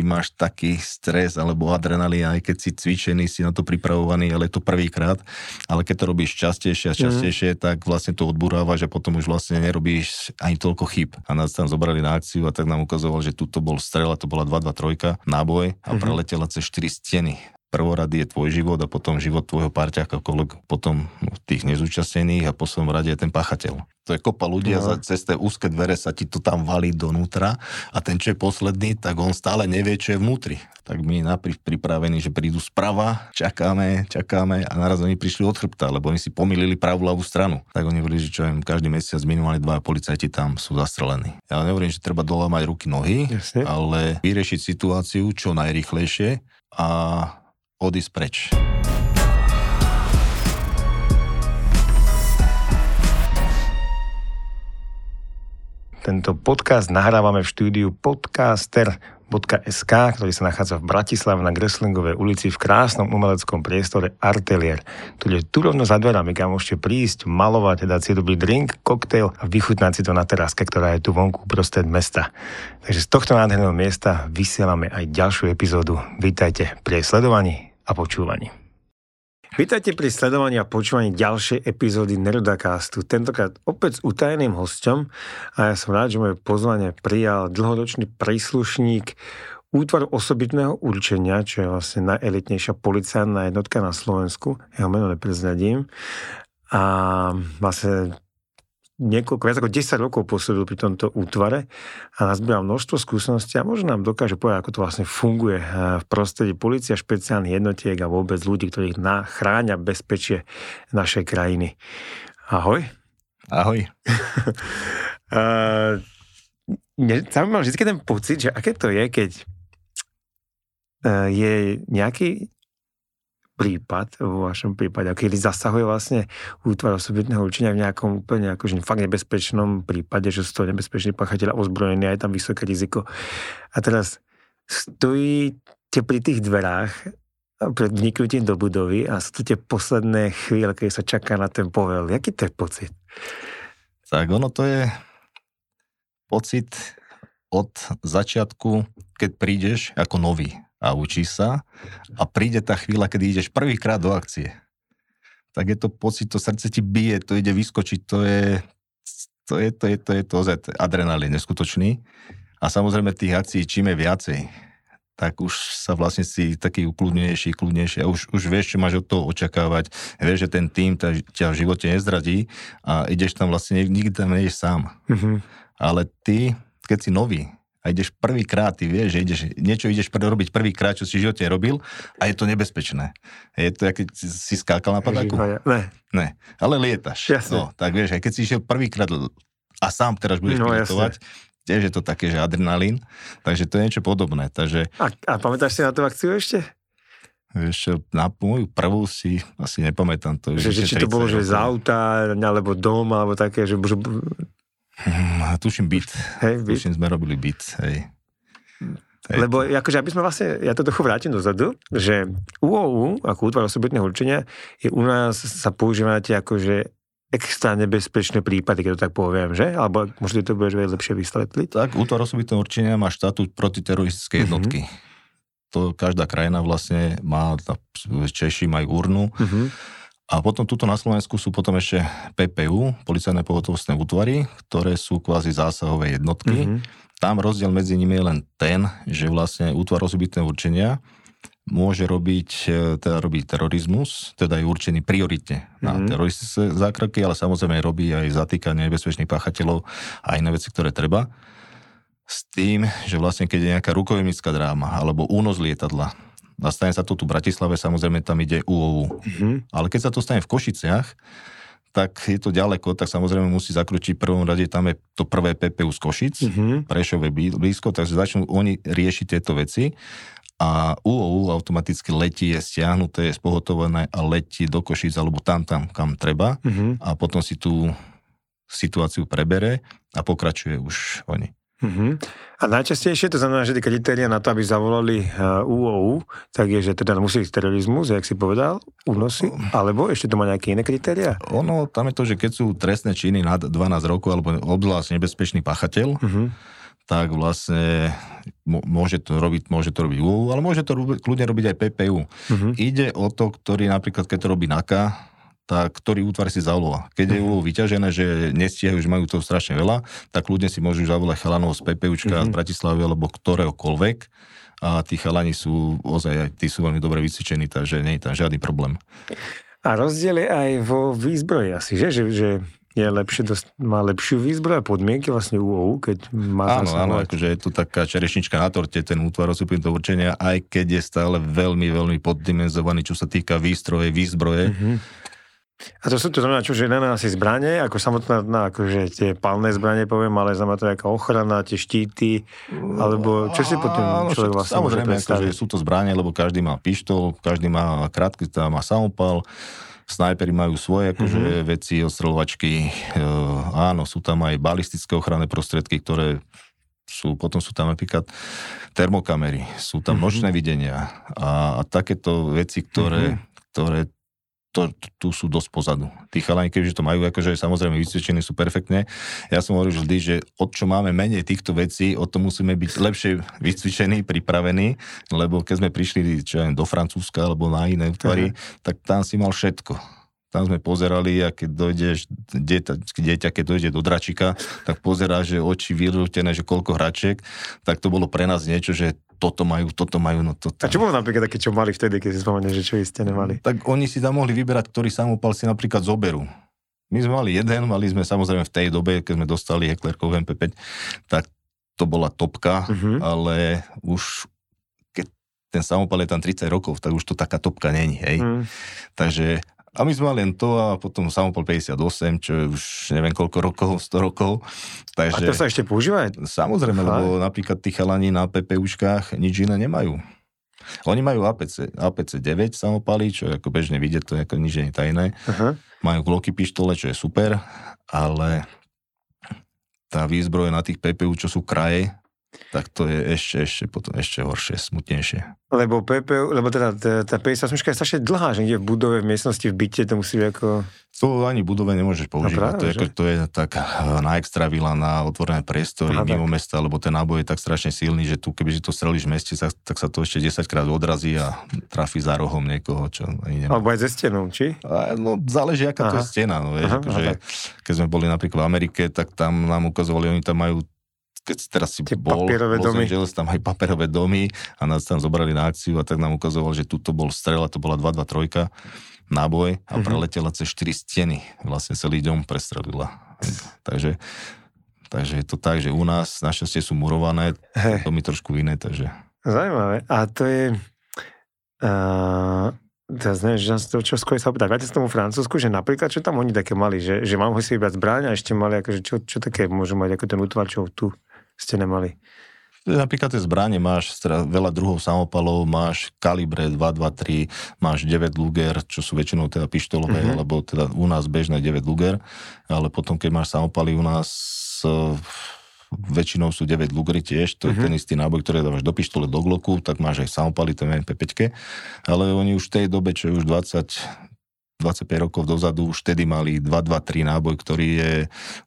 ty máš taký stres alebo adrenalín, aj keď si cvičený, si na to pripravovaný, ale je to prvýkrát. Ale keď to robíš častejšie a mhm. častejšie, mm. tak vlastne to odburáva, že potom už vlastne nerobíš ani toľko chyb. A nás tam zobrali na akciu a tak nám ukazoval, že tu to bol strela, to bola 2-2-3, náboj a mm-hmm. preletela cez 4 steny prvorady je tvoj život a potom život tvojho parťaka, potom no, tých nezúčastnených a poslednom rade je ten pachateľ. To je kopa ľudí no. a cez tie úzke dvere sa ti to tam valí donútra a ten, čo je posledný, tak on stále nevie, čo je vnútri. Tak my napriek pripravení, že prídu sprava, čakáme, čakáme a naraz oni prišli od chrbta, lebo oni si pomýlili pravú ľavú stranu. Tak oni hovorili, že čo viem, každý mesiac minimálne dva policajti tam sú zastrelení. Ja nehovorím, že treba dolamať ruky, nohy, Jasne. ale vyriešiť situáciu čo najrychlejšie a odísť preč. Tento podcast nahrávame v štúdiu podcaster.sk, ktorý sa nachádza v Bratislave na Greslingovej ulici v krásnom umeleckom priestore Artelier, ktorý je tu rovno za dverami, kam môžete prísť, malovať, dať si dobrý drink, koktejl a vychutnať si to na teráske, ktorá je tu vonku prostred mesta. Takže z tohto nádherného miesta vysielame aj ďalšiu epizódu. Vítajte pri sledovaní a počúvaní. Vítajte pri sledovaní a počúvaní ďalšej epizódy Nerodacastu. Tentokrát opäť s utajeným hostom a ja som rád, že moje pozvanie prijal dlhoročný príslušník útvaru osobitného určenia, čo je vlastne najelitnejšia policajná jednotka na Slovensku. Jeho meno neprezradím. A vlastne niekoľko, viac ako 10 rokov pôsobil pri tomto útvare a nazbieral množstvo skúseností a možno nám dokáže povedať, ako to vlastne funguje eh, v prostredí policia, špeciálnych jednotiek a vôbec ľudí, ktorí chráňa bezpečie našej krajiny. Ahoj. Ahoj. uh, zaujímavý vždy ten pocit, že aké to je, keď uh, je nejaký prípad, vo vašom prípade, kedy zasahuje vlastne útvar osobitného určenia v nejakom úplne akože fakt nebezpečnom prípade, že sú to nebezpečný pachateľ ozbrojený, aj tam vysoké riziko. A teraz stojíte pri tých dverách pred vniknutím do budovy a sú to tie posledné chvíle, keď sa čaká na ten povel. Jaký to je pocit? Tak ono to je pocit od začiatku, keď prídeš ako nový a učíš sa a príde tá chvíľa, kedy ideš prvýkrát do akcie. Tak je to pocit, to srdce ti bije, to ide vyskočiť, to je to je, to je, to je, to je adrenalín neskutočný. A samozrejme tých akcií čím je viacej, tak už sa vlastne si taký ukludnejší, kľudnejší a už, už vieš, čo máš od toho očakávať. Vieš, že ten tým ťa v živote nezradí a ideš tam vlastne, nikdy tam nejdeš sám. Mm-hmm. Ale ty, keď si nový, a ideš prvýkrát, ty vieš, že ideš, niečo ideš robiť prvýkrát, čo si v živote robil a je to nebezpečné. Je to, keď si skákal na padáku? Ne. Ne, ale lietaš. Jasne. No, tak vieš, aj keď si išiel prvýkrát a sám teraz budeš no, pilotovať, tiež je to také, že adrenalín, takže to je niečo podobné. Takže... A, a pamätáš si na tú akciu ešte? Vieš na moju prvú si asi nepamätám to. Že, že či to bolo, že z auta, alebo doma, alebo také, že, že Hmm, tuším byt. Hej, byt. Tuším, sme robili byt, hej. hej. Lebo akože, aby sme vlastne, ja to trochu vrátim dozadu, že UOU, ako útvar osobitného určenia, je u nás sa používate akože extra nebezpečné prípady, keď to tak poviem, že? Alebo možno to budeš lepšie vysvetliť? Tak, útvar osobitného určenia má štatút protiteroristické mhm. jednotky. Mm-hmm. To každá krajina vlastne má, Češi majú urnu, mm-hmm a potom tuto na Slovensku sú potom ešte PPU, policajné pohotovostné útvary, ktoré sú kvázi zásahové jednotky. Mm-hmm. Tam rozdiel medzi nimi je len ten, že vlastne útvar osobitného určenia môže robiť, e, teda robiť terorizmus, teda je určený prioritne na mm-hmm. teroristické zákroky, ale samozrejme robí aj zatýkanie nebezpečných páchateľov a iné veci, ktoré treba. S tým, že vlastne keď je nejaká rukojemnická dráma alebo únos lietadla, a stane sa to tu v Bratislave, samozrejme tam ide UOU. Mm-hmm. Ale keď sa to stane v Košiciach, tak je to ďaleko, tak samozrejme musí zakročiť v prvom rade, tam je to prvé PPU z Košic, mm-hmm. Prešove blízko, takže začnú oni riešiť tieto veci a UOU automaticky letí, je stiahnuté, je spohotované a letí do Košic alebo tam, tam, kam treba mm-hmm. a potom si tú situáciu prebere a pokračuje už oni. Uh-huh. A najčastejšie to znamená, že tie kritéria na to, aby zavolali UOU, tak je, že teda musí ísť terorizmus, jak si povedal, únosy, alebo ešte to má nejaké iné kritéria? Ono, tam je to, že keď sú trestné činy nad 12 rokov alebo obzvlášť nebezpečný pachateľ, uh-huh. tak vlastne môže to robiť, môže to robiť UU, ale môže to kľudne robiť aj PPU. Uh-huh. Ide o to, ktorý napríklad, keď to robí NAKA, tak ktorý útvar si zavolá. Keď je uh-huh. vyťažené, že nestíhajú, že majú to strašne veľa, tak ľudne si môžu zavolať chalanov z PPUčka, uh-huh. z Bratislavy alebo ktoréhokoľvek a tí chalani sú ozaj, tí sú veľmi dobre vycvičení, takže nie je tam žiadny problém. A rozdiel je aj vo výzbroji asi, že? že, že je lepšie, dosť, má lepšiu výzbroj a podmienky vlastne UOU, keď má Áno, áno, akože je tu taká čerešnička na torte, ten útvar osobitného určenia, aj keď je stále veľmi, veľmi poddimenzovaný, čo sa týka výstroje, výzbroje. Mm-hmm. A to sú to znamená, čo, že na asi zbranie, ako samotná, na, akože tie palné zbranie poviem, ale znamená to nejaká ochrana, tie štíty, alebo čo si potom človek vlastne Samozrejme, akože sú to zbranie, lebo každý má pištol, každý má krátky, má samopal, snajperi majú svoje akože, mm-hmm. veci, ostreľovačky, e, áno, sú tam aj balistické ochranné prostriedky, ktoré sú, potom sú tam napríklad termokamery, sú tam mm-hmm. nočné videnia a, a takéto veci, ktoré, mm-hmm. ktoré to, tu sú dosť pozadu. Tí chalani, keďže to majú, akože samozrejme vysvedčení sú perfektne. Ja som hovoril vždy, že od čo máme menej týchto vecí, o to musíme byť lepšie vycvičení, pripravení, lebo keď sme prišli čo aj do Francúzska alebo na iné útvary, tak tam si mal všetko tam sme pozerali a keď dojdeš, dieťa, dieťa keď dojde do dračika, tak pozerá, že oči vyrútené, že koľko hračiek, tak to bolo pre nás niečo, že toto majú, toto majú, no toto. A čo bolo napríklad také, čo mali vtedy, keď si spomenieš, že čo iste nemali? Tak oni si tam mohli vyberať, ktorý samopal si napríklad zoberú. My sme mali jeden, mali sme samozrejme v tej dobe, keď sme dostali Hecklerkov MP5, tak to bola topka, uh-huh. ale už keď ten samopal je tam 30 rokov, tak už to taká topka není, hej. Uh-huh. Takže a my sme mali len to a potom samopol 58, čo je už neviem koľko rokov, 100 rokov. Takže, a to sa ešte používa? Samozrejme, Aha. lebo napríklad tí chalani na PPUčkách nič iné nemajú. Oni majú APC, APC 9 samopaly, čo ako bežne vidieť, to je ako nič nie tajné. Aha. Majú gloky pištole, čo je super, ale tá výzbroj na tých PPU, čo sú kraje, tak to je ešte, ešte potom ešte horšie, smutnejšie. Lebo PP, lebo teda tá 58 je strašne dlhá, že nie v budove, v miestnosti, v byte, to musí byť ako... To ani budove nemôžeš používať, no práve, to, je, ako, to je tak eh, na extra vila, na otvorené priestory Aha, mimo tak. mesta, lebo ten náboj je tak strašne silný, že tu kebyže to strelíš v meste, tak, tak sa to ešte 10 krát odrazí a trafí za rohom niekoho, čo ani nemá. Alebo aj ze stenou, či? A, no záleží, aká Aha. to je stena, no vieš, Aha, akože, keď sme boli napríklad v Amerike, tak tam nám ukazovali, oni tam majú keď teraz si Tie bol v Los Angeles, tam aj papierové domy a nás tam zobrali na akciu a tak nám ukazoval, že tuto bol strela, to bola 223 náboj a mm-hmm. preletela cez 4 steny. Vlastne celý dom prestrelila. takže, takže je to tak, že u nás našťastie sú murované, hey. to mi trošku iné, takže... Zajímavé. A to je... Uh, teraz neviem, že to čo skôr sa opýtať. Vráte z tomu Francúzsku, že napríklad, čo tam oni také mali, že, že mám ho si vybrať zbráň a ešte mali, akože čo, čo také môžu mať, ako ten útvar, čo tu ste nemali? Napríklad tie zbranie máš veľa druhov samopalov, máš kalibre 223, máš 9 Luger, čo sú väčšinou teda pištolové, mm-hmm. alebo teda u nás bežné 9 Luger, ale potom keď máš samopaly u nás uh, väčšinou sú 9 Lugery tiež, to je mm-hmm. ten istý náboj, ktorý dávaš do pištole, do gloku, tak máš aj samopaly, to je MP5, ale oni už v tej dobe, čo je už 20, 25 rokov dozadu už vtedy mali 2-2-3 náboj, ktorý je,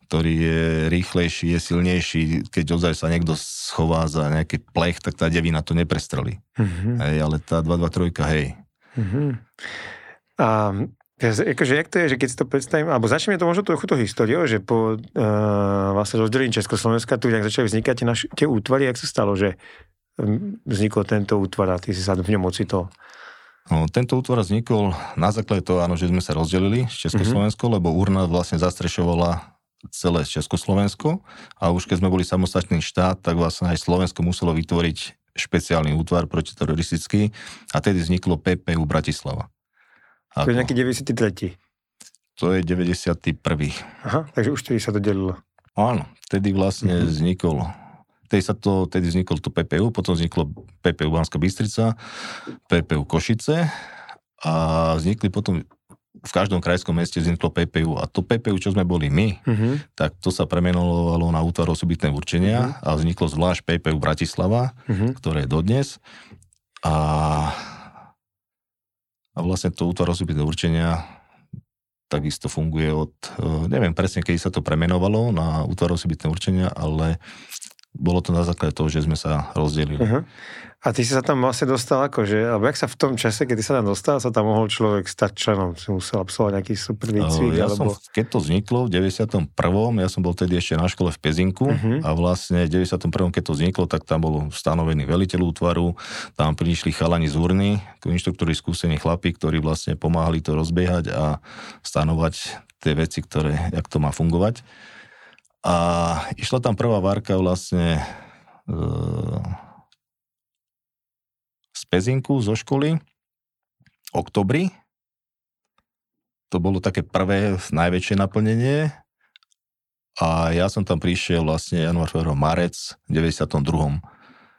ktorý je rýchlejší, je silnejší. Keď ozaj sa niekto schová za nejaký plech, tak tá devina to neprestrelí. Mm-hmm. Hej, ale tá 2-2-3, hej. Mm-hmm. A akože, jak to je, že keď si to predstavím, alebo začneme to možno trochu to históriou, že po uh, vlastne rozdelení Československa tu nejak začali vznikať tie, naš, tie útvary, jak sa stalo, že hm, vznikol tento útvar a ty si sa v ňom ocitol. No, tento útvar vznikol na základe toho, áno, že sme sa rozdelili z Československo, mm-hmm. lebo urna vlastne zastrešovala celé Československo a už keď sme boli samostatný štát, tak vlastne aj Slovensko muselo vytvoriť špeciálny útvar protiteroristický a tedy vzniklo PPU Bratislava. Ako? To je nejaký 93. To je 91. Aha, takže už tedy sa to delilo. Áno, tedy vlastne mm-hmm. vznikol Tedy, sa to, tedy vzniklo to PPU, potom vzniklo PPU Banská Bystrica, PPU Košice a vznikli potom v každom krajskom meste vzniklo PPU a to PPU, čo sme boli my, uh-huh. tak to sa premenovalo na útvar osobitné určenia uh-huh. a vzniklo zvlášť PPU Bratislava, uh-huh. ktoré je dodnes a, a vlastne to útvar osobitné určenia takisto funguje od, eh, neviem presne, kedy sa to premenovalo na útvar osobitné určenia, ale bolo to na základe toho, že sme sa rozdelili. Uh-huh. A ty si sa tam vlastne dostal akože, alebo jak sa v tom čase, kedy sa tam dostal, sa tam mohol človek stať členom, si musel absolvovať nejaký super výcvik? Ja alebo... som, keď to vzniklo v 91. ja som bol tedy ešte na škole v Pezinku uh-huh. a vlastne v 91. keď to vzniklo, tak tam bol stanovený veliteľ útvaru, tam prišli chalani z urny, inštruktori skúsení chlapi, ktorí vlastne pomáhali to rozbiehať a stanovať tie veci, ktoré, jak to má fungovať. A išla tam prvá várka vlastne e, z Pezinku, zo školy, oktobri. To bolo také prvé, najväčšie naplnenie. A ja som tam prišiel vlastne január, február, marec v 92.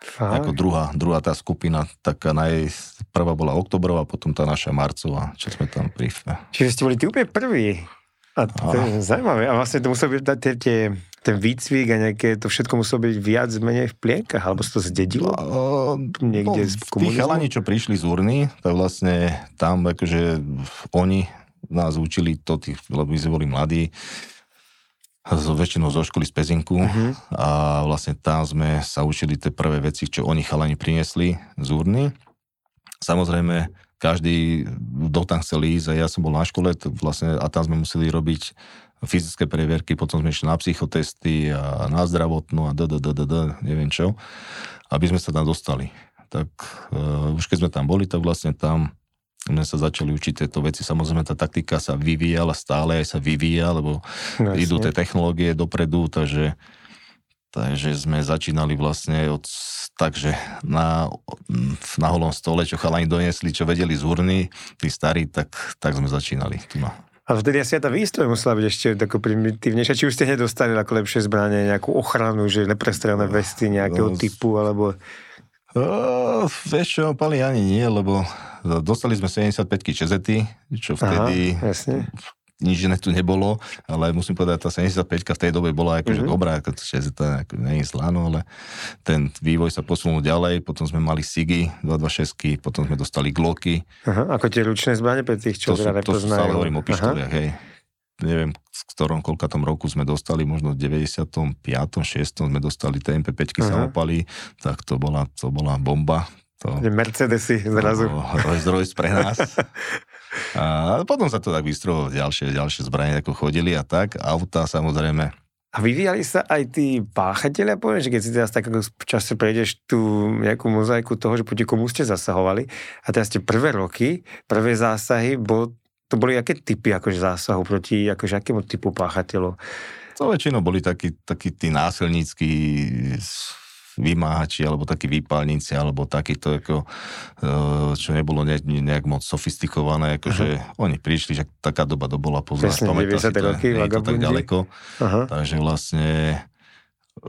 Fakt? Ako druhá, druhá tá skupina, taká naj, prvá bola oktobrová, potom tá naša marcová, čo sme tam pri... Čiže ste boli tí úplne prví. A to je zaujímavé. A vlastne to muselo byť tie, tie, ten výcvik a nejaké, to všetko muselo byť viac menej v plienkach, alebo sa to zdedilo? Uh, Niekde no, z komunizmu? Tí chalani, čo prišli z urny, tak vlastne tam akože oni nás učili to, tých, lebo my sme boli mladí, z, väčšinou zo školy z Pezinku uh-huh. a vlastne tam sme sa učili tie prvé veci, čo oni chalani priniesli z urny. Samozrejme, každý, kto tam chcel ísť, a ja som bol na škole vlastne, a tam sme museli robiť fyzické previerky, potom sme išli na psychotesty a na zdravotnú a d, d, d, d, d, neviem čo, aby sme sa tam dostali. Tak uh, už keď sme tam boli, tak vlastne tam sme sa začali učiť tieto veci. Samozrejme, tá taktika sa vyvíjala, stále aj sa vyvíja, lebo Jasne. idú tie technológie dopredu, takže, takže sme začínali vlastne od takže na, na holom stole, čo chalani donesli, čo vedeli z urny, tí starí, tak, tak sme začínali. Tu na. A vtedy asi tá výstroj musela byť ešte tako primitívnejšia. Či už ste nedostali ako lepšie zbranie, nejakú ochranu, že neprestrelné vesty nejakého no, typu, alebo... Uh, vieš čo, pali ani nie, lebo dostali sme 75 čezety, čo vtedy Aha, jasne nič iné tu nebolo, ale musím povedať, tá 75 v tej dobe bola akože mm-hmm. dobrá, ako to nie je zlá, no, ale ten vývoj sa posunul ďalej, potom sme mali SIGI 226, potom sme dostali Glocky. Aha, ako tie ručné zbrane pre tých, čo to teda sú, To stále hovorím o pištoliach, hej. Neviem, v ktorom tom roku sme dostali, možno v 95. 6. sme dostali TMP 5 samopaly, tak to bola, to bola bomba. To, Mercedesy zrazu. Rolls Royce pre nás. A potom sa to tak vystrovalo ďalšie, ďalšie zbranie, ako chodili a tak. Auta samozrejme. A vyvíjali sa aj tí páchatelia, poviem, že keď si teraz tak v čase prejdeš tú nejakú mozaiku toho, že proti komu ste zasahovali a teraz tie prvé roky, prvé zásahy, bo, to boli aké typy akože zásahu proti akože akému typu páchateľov? To väčšinou boli takí, takí tí násilnícky vymáhači alebo takí výpalníci alebo takýto, ako, e, čo nebolo ne, nejak moc sofistikované, akože uh-huh. oni prišli, že taká doba to bola poznáš, pamätáš si to, roky, nie je to tak ďaleko, uh-huh. takže vlastne e,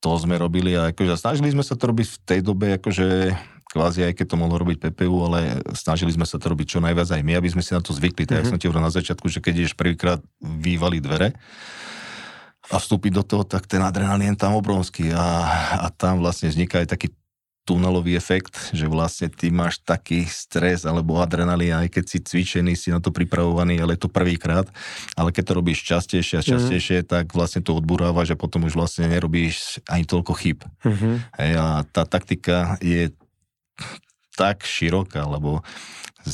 to sme robili a akože snažili sme sa to robiť v tej dobe, akože kvázi aj keď to mohlo robiť PPU, ale snažili sme sa to robiť čo najviac aj my, aby sme si na to zvykli. Tak mm-hmm. som ti hovoril na začiatku, že keď ideš prvýkrát vývali dvere, a vstúpiť do toho, tak ten adrenalín tam obrovský a, a tam vlastne vzniká aj taký tunelový efekt, že vlastne ty máš taký stres alebo adrenalín, aj keď si cvičený, si na to pripravovaný, ale je to prvýkrát, ale keď to robíš častejšie a mhm. častejšie, mm. tak vlastne to odburáva, že potom už vlastne nerobíš ani toľko chyb. Mm-hmm. Hej, a tá taktika je tak široká, lebo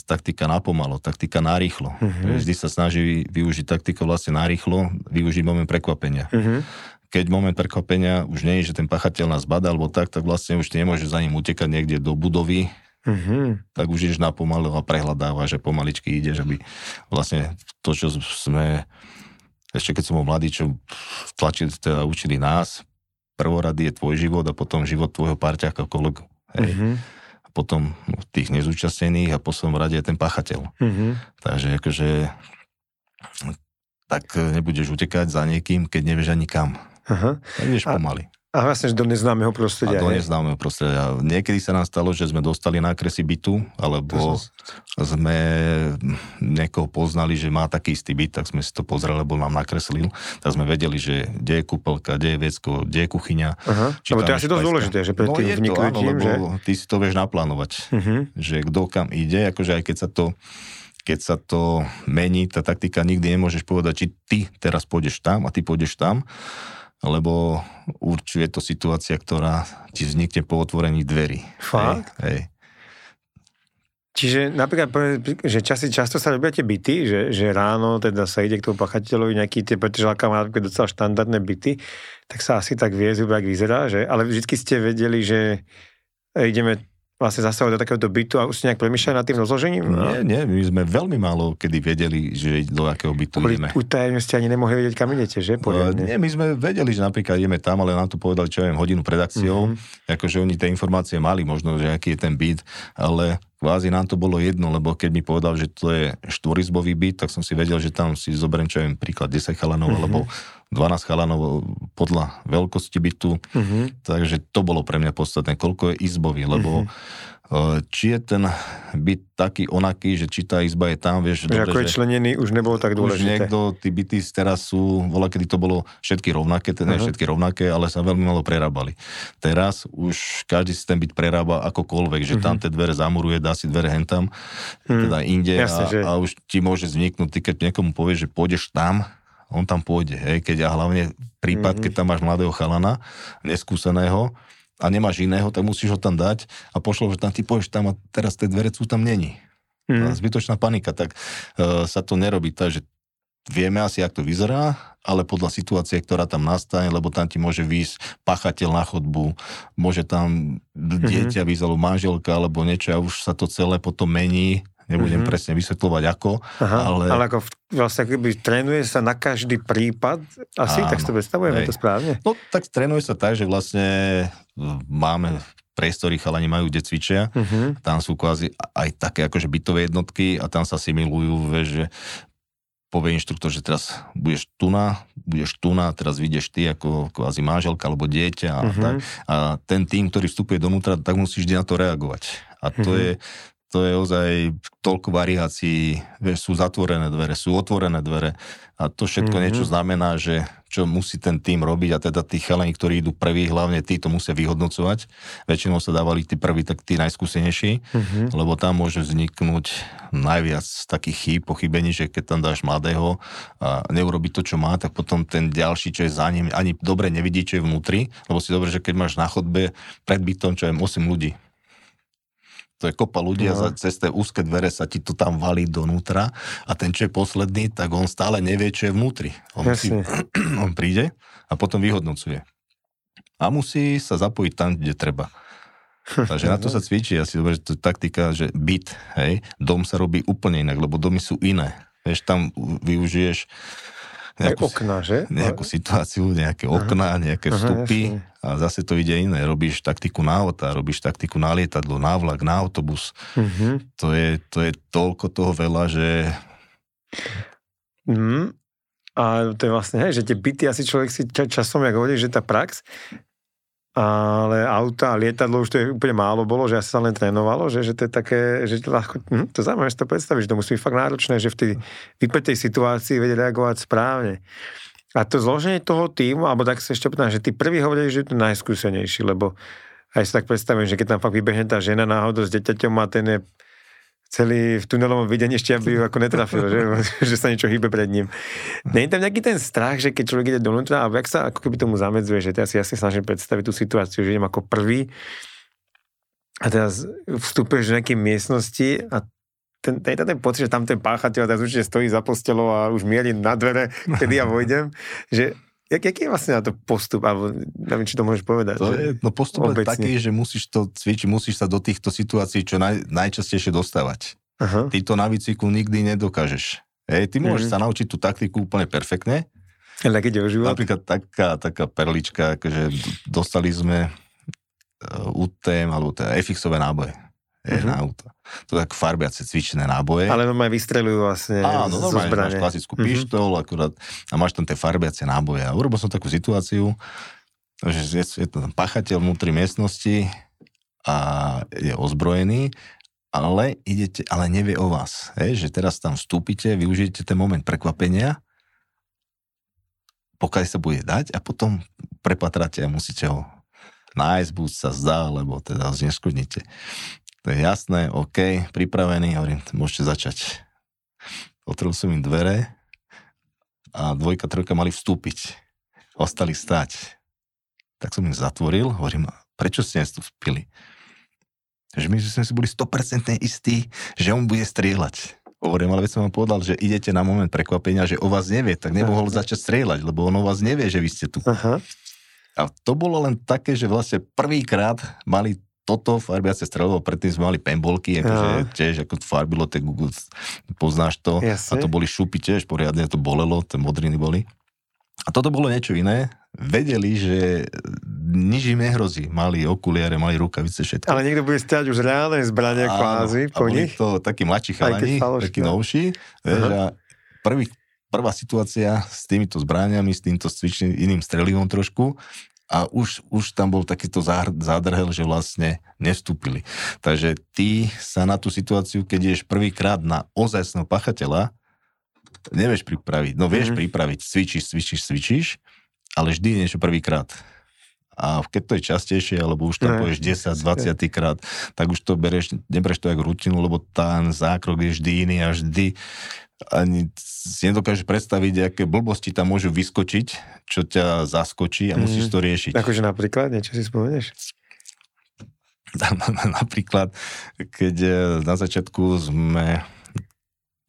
taktika napomalo, taktika narýchlo. Uh-huh. Vždy sa snaží využiť taktika vlastne narýchlo, využiť moment prekvapenia. Uh-huh. Keď moment prekvapenia už nie je, že ten pachateľ nás bada alebo tak, tak vlastne už ty nemôžeš za ním utekať niekde do budovy, uh-huh. tak už ideš napomalo a prehľadáva, že pomaličky ideš, aby vlastne to, čo sme ešte keď som bol mladý, čo tlačili, teda učili nás, prvorady je tvoj život a potom život tvojho parťaka, kolegu. Hej. Uh-huh potom tých nezúčastnených a poslednom rade je ten pachateľ. Mm-hmm. Takže akože tak nebudeš utekať za niekým, keď nevieš ani kam. Aha. Tak ideš pomaly. A vlastne do neznámeho prostredia. A do neznámeho prostredia. Niekedy sa nám stalo, že sme dostali nákresy bytu, alebo sme niekoho poznali, že má taký istý byt, tak sme si to pozreli, lebo nám nakreslil. Tak sme vedeli, že kde je kúpelka, kde je vecko, kde je kuchyňa. Aha. Lebo to je asi dosť dôležité, že pred no tým vniknutím, že... ty si to vieš naplánovať, uh-huh. že kto kam ide, akože aj keď sa to keď sa to mení, tá taktika nikdy nemôžeš povedať, či ty teraz pôjdeš tam a ty pôjdeš tam, lebo určuje to situácia, ktorá ti vznikne po otvorení dverí. Fakt? Hej, hej. Čiže napríklad, že časy často sa robia tie byty, že, že ráno teda sa ide k tomu pachateľovi nejaký tie, pretože má napríklad docela štandardné byty, tak sa asi tak vie zhruba, ak vyzerá, že, ale vždy ste vedeli, že ideme vlastne zasahovať do takéhoto bytu a už si nejak premýšľali nad tým rozložením? Nie, nie, my sme veľmi málo kedy vedeli, že do akého bytu Boli, ideme. Utajemne ste ani nemohli vedieť, kam idete, že? Uh, nie, my sme vedeli, že napríklad ideme tam, ale nám to povedali, čo viem, hodinu pred akciou, uh-huh. akože oni tie informácie mali, možno, že aký je ten byt, ale kvázi nám to bolo jedno, lebo keď mi povedal, že to je štvorizbový byt, tak som si vedel, že tam si zoberiem, čo viem, príklad 10 chalanov, uh-huh. alebo 12 chalanov podľa veľkosti bytu, uh-huh. takže to bolo pre mňa podstatné, koľko je izbový, lebo uh-huh či je ten byt taký onaký, že či tá izba je tam, vieš... Že ako je členený, už nebolo tak dôležité. Už niekto, tí byty teraz sú, voľa kedy to bolo všetky rovnaké, teda uh-huh. všetky rovnaké, ale sa veľmi malo prerábali. Teraz už každý si ten byt prerába akokoľvek, že uh-huh. tam tie dvere zamuruje, dá si dvere hentam, uh-huh. teda inde Jasne, a, že... a už ti môže vzniknúť, ty keď niekomu povieš, že pôjdeš tam, on tam pôjde, hej, keď a hlavne prípad, uh-huh. keď tam máš mladého chalana, neskúseného, a nemáš iného, tak musíš ho tam dať a pošlo, že tam ty pôjdeš tam a teraz tie dvere sú tam není. Mm. Zbytočná panika, tak uh, sa to nerobí. Takže vieme asi, jak to vyzerá, ale podľa situácie, ktorá tam nastane, lebo tam ti môže výjsť pachateľ na chodbu, môže tam mhm. dieťa mm-hmm. vyzalo manželka alebo niečo a už sa to celé potom mení nebudem mm-hmm. presne vysvetľovať ako, Aha, ale... Ale ako vlastne keby trénuje sa na každý prípad, asi, Áno, tak si to predstavujeme to správne? No tak trénuje sa tak, že vlastne máme priestory, chalani majú, kde cvičia, uh-huh. tam sú kvázi aj také akože bytové jednotky a tam sa simulujú, vieš, že povie inštruktor, že teraz budeš tu na, budeš tu na, teraz vidieš ty ako kvázi manželka alebo dieťa a, uh-huh. tak. a ten tým, ktorý vstupuje donútra, tak musíš vždy na to reagovať. A to uh-huh. je to je ozaj toľko variácií, vieš, sú zatvorené dvere, sú otvorené dvere a to všetko mm-hmm. niečo znamená, že čo musí ten tým robiť a teda tí chalani, ktorí idú prví, hlavne tí to musia vyhodnocovať. Väčšinou sa dávali tí prví, tak tí najskúsenejší, mm-hmm. lebo tam môže vzniknúť najviac takých chýb, pochybení, že keď tam dáš mladého a neurobi to, čo má, tak potom ten ďalší, čo je za ním, ani dobre nevidí, čo je vnútri, lebo si dobre, že keď máš na chodbe pred bytom, čo je 8 ľudí, to je kopa ľudí no. a cez tie úzke dvere sa ti to tam valí donútra a ten, čo je posledný, tak on stále nevie, čo je vnútri. On, musí, on príde a potom vyhodnocuje. A musí sa zapojiť tam, kde treba. Takže na to sa cvičí. Asi dobre, že to je taktika, že byt, hej, dom sa robí úplne inak, lebo domy sú iné. Vieš, tam využiješ nejakú, okna, že? Nejakú situáciu, nejaké okná, nejaké vstupy a zase to ide iné. Robíš taktiku na auta, robíš taktiku na lietadlo, na vlak, na autobus. Uh-huh. To, je, to je toľko toho veľa, že... Mm. A to je vlastne, hej, že tie byty asi človek si časom, jak hovorí, že tá prax, ale auta a lietadlo už to je úplne málo bolo, že asi sa len trénovalo, že, že to je také, že to ľahko, hm, to zaujímavé si to predstaviť, že to musí byť fakt náročné, že v tej vypetej situácii vedie reagovať správne. A to zloženie toho týmu, alebo tak sa ešte pýtam, že tí prví hovorili, že je to najskúsenejší, lebo aj si tak predstavím, že keď tam fakt vybehne tá žena náhodou s deťaťom a ten je celý v tunelovom videní ešte, aby ju ako netrafil, že, že sa niečo hýbe pred ním. Je tam nejaký ten strach, že keď človek ide donútra a jak sa ako keby tomu zamedzuje, že teraz si snažím predstaviť tú situáciu, že idem ako prvý a teraz vstupuješ do nejakej miestnosti a ten, ten, ten pocit, že tam ten páchateľ teraz určite stojí za postelou a už mieli na dvere, kedy ja vojdem, že Jak, jaký je vlastne na to postup? Alebo neviem, či to môžeš povedať. To je, no postup je taký, že musíš to cvičiť, musíš sa do týchto situácií čo naj, najčastejšie dostávať. Aha. Ty to na bicyklu nikdy nedokážeš. Hej, ty môžeš mm. sa naučiť tú taktiku úplne perfektne. Ale keď je Napríklad taká, taká perlička, že dostali sme uh, UTM, alebo teda FX-ové náboje uh-huh. na auto. To tak farbiace cvičené náboje. Ale normálne vystrelujú vlastne Áno, normálne máš klasickú uh-huh. pištol akurát, a máš tam tie farbiace náboje. A urobil som takú situáciu, že je, je tam pachateľ vnútri miestnosti a je ozbrojený, ale idete, ale nevie o vás. Hej, že teraz tam vstúpite, využijete ten moment prekvapenia, pokiaľ sa bude dať a potom prepatráte a musíte ho nájsť, buď sa zdá, alebo teda zneskudnite. To je jasné, OK, pripravený, hovorím, môžete začať. Otvoril som im dvere a dvojka, trojka mali vstúpiť. ostali stať. Tak som im zatvoril, hovorím, prečo ste nestúpili? Že my sme si boli 100% istí, že on bude strieľať. Hovorím, ale veď som vám povedal, že idete na moment prekvapenia, že o vás nevie, tak nemohol začať strieľať, lebo on o vás nevie, že vy ste tu. Aha. A to bolo len také, že vlastne prvýkrát mali toto farbiace strelo, predtým sme mali penbolky, akože tiež ako farbilo, tak poznáš to. Jasne. A to boli šupy tiež, poriadne to bolelo, tie modriny boli. A toto bolo niečo iné. Vedeli, že nič im nehrozí. Mali okuliare, mali rukavice, všetko. Ale niekto bude stiať už reálne zbranie kvázi po nich. to takí mladší chalani, takí novší. Vieš, a prvý, prvá situácia s týmito zbraniami, s týmto cvičným iným strelivom trošku a už, už tam bol takýto zádrhel, že vlastne nestúpili. Takže ty sa na tú situáciu, keď ješ prvýkrát na ozajstného pachateľa, nevieš pripraviť. No vieš mm-hmm. pripraviť, cvičíš, cvičíš, cvičíš, ale vždy je niečo prvýkrát. A keď to je častejšie, alebo už tam povieš 10, 20 krát, tak už to bereš, nebereš to ako rutinu, lebo ten zákrok je vždy iný a vždy ani si nedokážeš predstaviť, aké blbosti tam môžu vyskočiť, čo ťa zaskočí a musíš mhm. to riešiť. Akože napríklad, niečo si spomenieš? napríklad, keď eh, na začiatku sme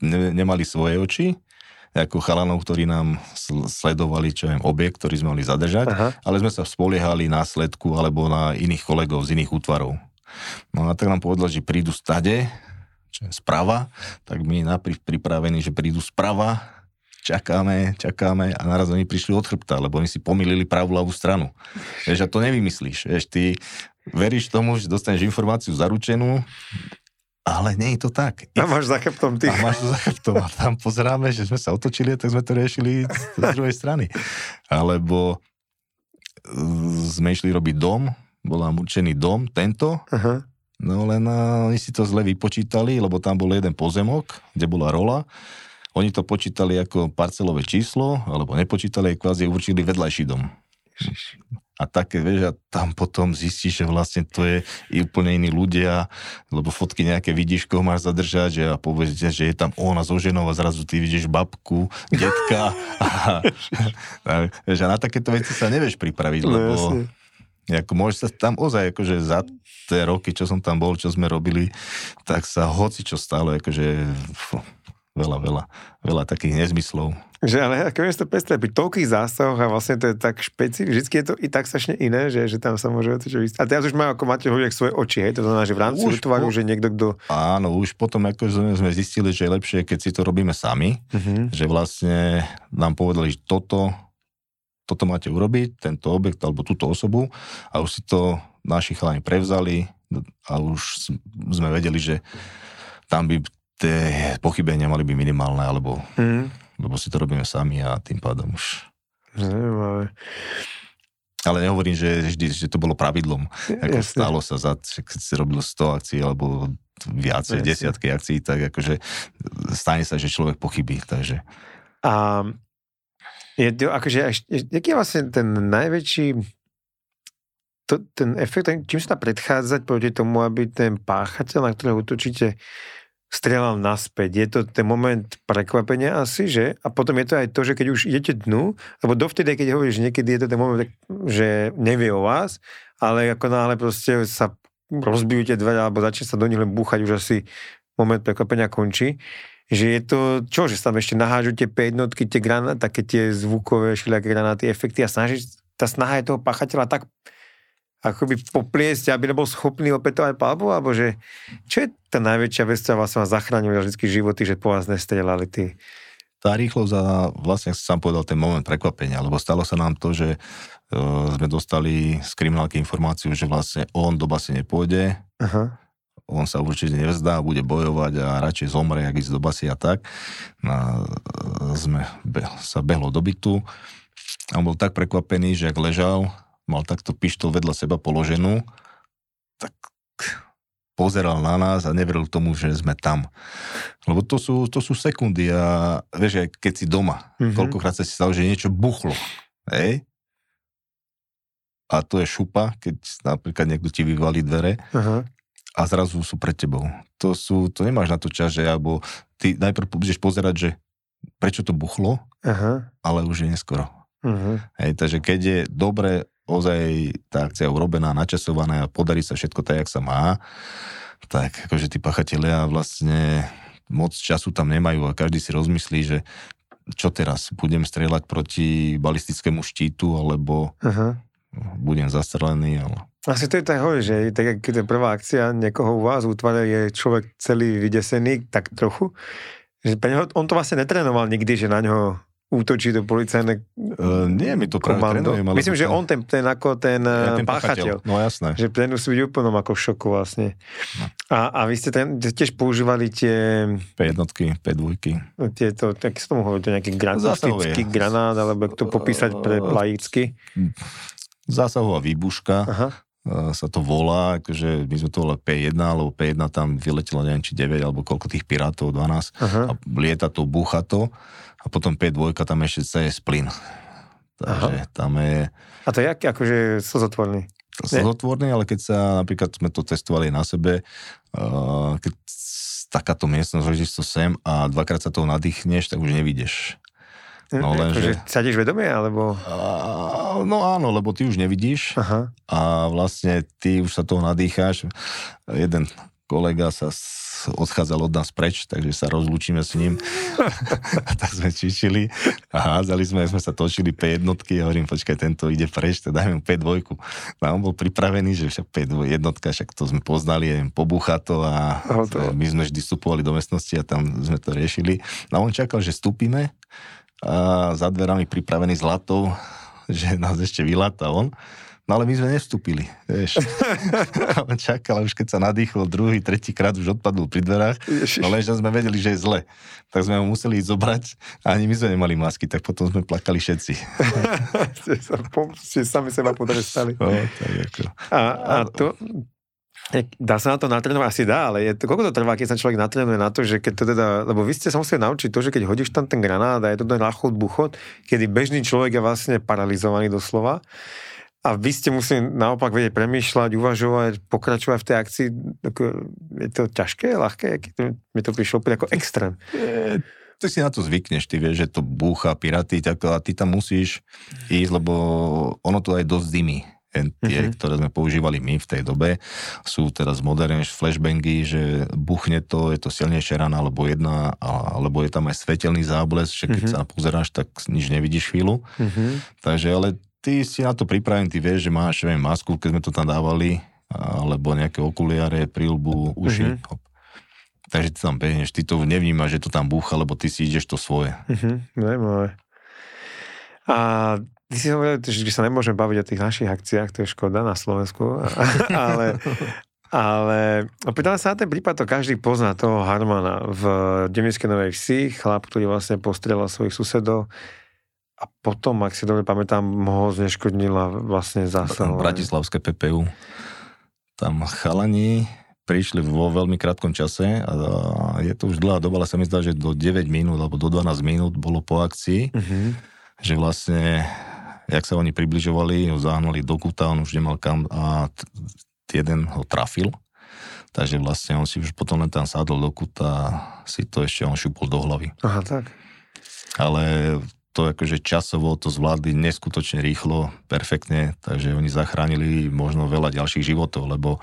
nemali svoje oči, ako chalanov, ktorí nám sledovali, čo viem, objekt, ktorý sme mali zadržať, Aha. ale sme sa spoliehali na sledku alebo na iných kolegov z iných útvarov. No a tak nám povedal, že prídu stade, je sprava, tak my napríklad pripravení, že prídu sprava, čakáme, čakáme a naraz oni prišli od chrbta, lebo oni si pomýlili pravú ľavú stranu. Vieš, a to nevymyslíš. Vieš, ty veríš tomu, že dostaneš informáciu zaručenú, ale nie je to tak. A máš za chrbtom ty. A máš za chrbtom. A tam pozeráme, že sme sa otočili, tak sme to riešili z druhej strany. Alebo e, sme išli robiť dom, bol nám určený dom, tento, uh-huh. No len uh, oni si to zle vypočítali, lebo tam bol jeden pozemok, kde bola rola. Oni to počítali ako parcelové číslo, alebo nepočítali, kvázi určili vedľajší dom. A také, vieš, a tam potom zistíš, že vlastne to je úplne iní ľudia, lebo fotky nejaké vidíš, koho máš zadržať že a povedzte, že je tam ona so ženou a zrazu ty vidíš babku, detka a, a, vieš, a na takéto veci sa nevieš pripraviť, no, lebo ako môžeš sa tam ozaj, akože za tie roky, čo som tam bol, čo sme robili, tak sa hoci čo stalo, akože veľa, veľa, veľa takých nezmyslov. Že ale ako je to pestré, pri toľkých zásahoch a vlastne to je tak špecifické, vždy je to i tak strašne iné, že, že tam sa môže to čo A teraz už majú, ako máte hovoriť, svoje oči, hej? To znamená, že v rámci útvaru, po... že niekto, kto... Áno, už potom ako sme zistili, že je lepšie, keď si to robíme sami, uh-huh. že vlastne nám povedali, že toto, toto máte urobiť, tento objekt alebo túto osobu a už si to naši chalani prevzali a už sme vedeli, že tam by tie pochybenia mali byť minimálne, alebo, mm. lebo si to robíme sami a tým pádom už... Zaujímavé. Ale nehovorím, že vždy, že to bolo pravidlom. Ako stalo sa za, že keď si robil 100 akcií alebo viacej, Jasne. desiatky akcií, tak akože stane sa, že človek pochybí, takže... A je akože, aký je vlastne ten najväčší to, ten efekt, čím sa dá predchádzať proti tomu, aby ten páchateľ, na ktorého utočíte, strieľal naspäť. Je to ten moment prekvapenia asi, že? A potom je to aj to, že keď už idete dnu, lebo dovtedy, keď hovoríš, niekedy je to ten moment, že nevie o vás, ale ako náhle proste sa rozbijú tie dvere alebo začne sa do nich len búchať, už asi moment prekvapenia končí. Že je to, čo, že sa tam ešte nahážu tie 5 jednotky, tie granáty, také tie zvukové všelijaké granáty, efekty a snaží, tá snaha je toho pachateľa tak akoby popliesť, aby nebol schopný opätovať palbu, alebo že čo je tá najväčšia vec, ktorá vlastne vás zachránila vždy životy, že po vás nestrelali tí? Tá rýchlosť a vlastne som povedal ten moment prekvapenia, lebo stalo sa nám to, že uh, sme dostali z kriminálky informáciu, že vlastne on do basy nepôjde, Aha. On sa určite nevzdá, bude bojovať a radšej zomre, ak ísť do basy a tak. A, uh, sme be, sa behlo do bytu a on bol tak prekvapený, že ak ležal, mal takto pištol vedľa seba položenú, tak pozeral na nás a neveril tomu, že sme tam. Lebo to sú, to sú sekundy a vieš, keď si doma, mm-hmm. koľkokrát sa si stalo, že niečo buchlo. Hej? A to je šupa, keď napríklad niekto ti vyvalí dvere uh-huh. A zrazu sú pred tebou. To sú, to nemáš na to čas, že alebo ty najprv budeš pozerať, že prečo to buchlo, uh-huh. ale už je neskoro. Uh-huh. Hej, takže keď je dobre ozaj tá akcia urobená, načasovaná a podarí sa všetko tak, jak sa má, tak akože tí pachatelia vlastne moc času tam nemajú a každý si rozmyslí, že čo teraz, budem strieľať proti balistickému štítu, alebo uh-huh. budem zastrelený, ale... Asi to je tak že tak keď je prvá akcia niekoho u vás útvare, je človek celý vydesený, tak trochu. Že pre neho, on to vlastne netrénoval nikdy, že na ňo útočí do policajné uh, Nie, my to práve trénujem. Myslím, že on ten, ten ako ten, ja, ten páchateľ. páchateľ. No jasné. Že ten musí byť úplnom ako v šoku vlastne. No. A, a vy ste ten, tiež používali tie... P1, P2. Tieto, tak sa tomu hovorí, to nejaký granastický granát, alebo to popísať pre laicky. Zásahová výbuška. Aha sa to volá, akože my sme to volali P1, alebo P1 tam vyletelo neviem či 9, alebo koľko tých pirátov, 12, Aha. a lieta to, búcha to a potom P2 tam ešte je splyn. Takže Aha. tam je... A to je aký, akože slzotvorný? Slzotvorný, ale keď sa, napríklad sme to testovali na sebe, uh, keď takáto miestnosť, že to sem a dvakrát sa toho nadýchneš, tak už nevidíš. No len, že... Sadíš vedomie, alebo... Uh, no áno, lebo ty už nevidíš Aha. a vlastne ty už sa toho nadýcháš. Jeden kolega sa odchádzal od nás preč, takže sa rozlúčime s ním. tak sme čičili a házali sme, sme sa točili P1 a hovorím, počkaj, tento ide preč, tak dajme mu P2. A on bol pripravený, že však P2 jednotka, však to sme poznali, neviem, pobucha to a to... my sme vždy vstupovali do mestnosti a tam sme to riešili. No a on čakal, že vstúpime a za dverami pripravený zlatou, že nás ešte vyláta on. No ale my sme nevstúpili, vieš. on čakal, už keď sa nadýchol druhý, tretí krát už odpadol pri dverách, no lenže sme vedeli, že je zle. Tak sme ho museli ísť zobrať a ani my sme nemali masky, tak potom sme plakali všetci. ste sami seba potrestali. No, tak ako. A, a to, Dá sa na to natrénovať? Asi dá, ale je to, koľko to trvá, keď sa človek natrénuje na to, že keď to teda, lebo vy ste sa museli naučiť to, že keď hodíš tam ten granát a je to ten rachot buchot, kedy bežný človek je vlastne paralizovaný doslova, a vy ste museli naopak vedieť premýšľať, uvažovať, pokračovať v tej akcii. Je to ťažké, ľahké? Mi to prišlo úplne ako extrém. Ty si na to zvykneš, ty vieš, že to búcha, piraty, tak a ty tam musíš ísť, lebo ono to aj dosť zimy tie, uh-huh. ktoré sme používali my v tej dobe, sú teraz moderné flashbangy, že buchne to, je to silnejšia rana, alebo jedna, alebo je tam aj svetelný zábles, že keď uh-huh. sa pozeráš, tak nič nevidíš chvíľu. Uh-huh. Takže, ale ty si na to pripravený, ty vieš, že máš, neviem, masku, keď sme to tam dávali, alebo nejaké okuliare, prílbu, uši. Uh-huh. Takže ty tam behneš, ty to nevnímaš, že to tam búcha, lebo ty si ideš to svoje. Uh-huh. A Ty si hovoril, že sa nemôžeme baviť o tých našich akciách, to je škoda na Slovensku, ale, ale opýtala sa na ten prípad, to každý pozná toho Harmana v Demickej Novej Vsi, chlap, ktorý vlastne postrelal svojich susedov a potom, ak si dobre pamätám, ho zneškodnila vlastne zásah. Bratislavské PPU. Tam chalani prišli vo veľmi krátkom čase a je to už dlhá doba, ale sa mi zdá, že do 9 minút alebo do 12 minút bolo po akcii, uh-huh. že vlastne jak sa oni približovali, ho zahnali do kuta, on už nemal kam a jeden ho trafil. Takže vlastne on si už potom len tam sadol do kuta a si to ešte on šupol do hlavy. Aha, tak. Ale to akože časovo to zvládli neskutočne rýchlo, perfektne, takže oni zachránili možno veľa ďalších životov, lebo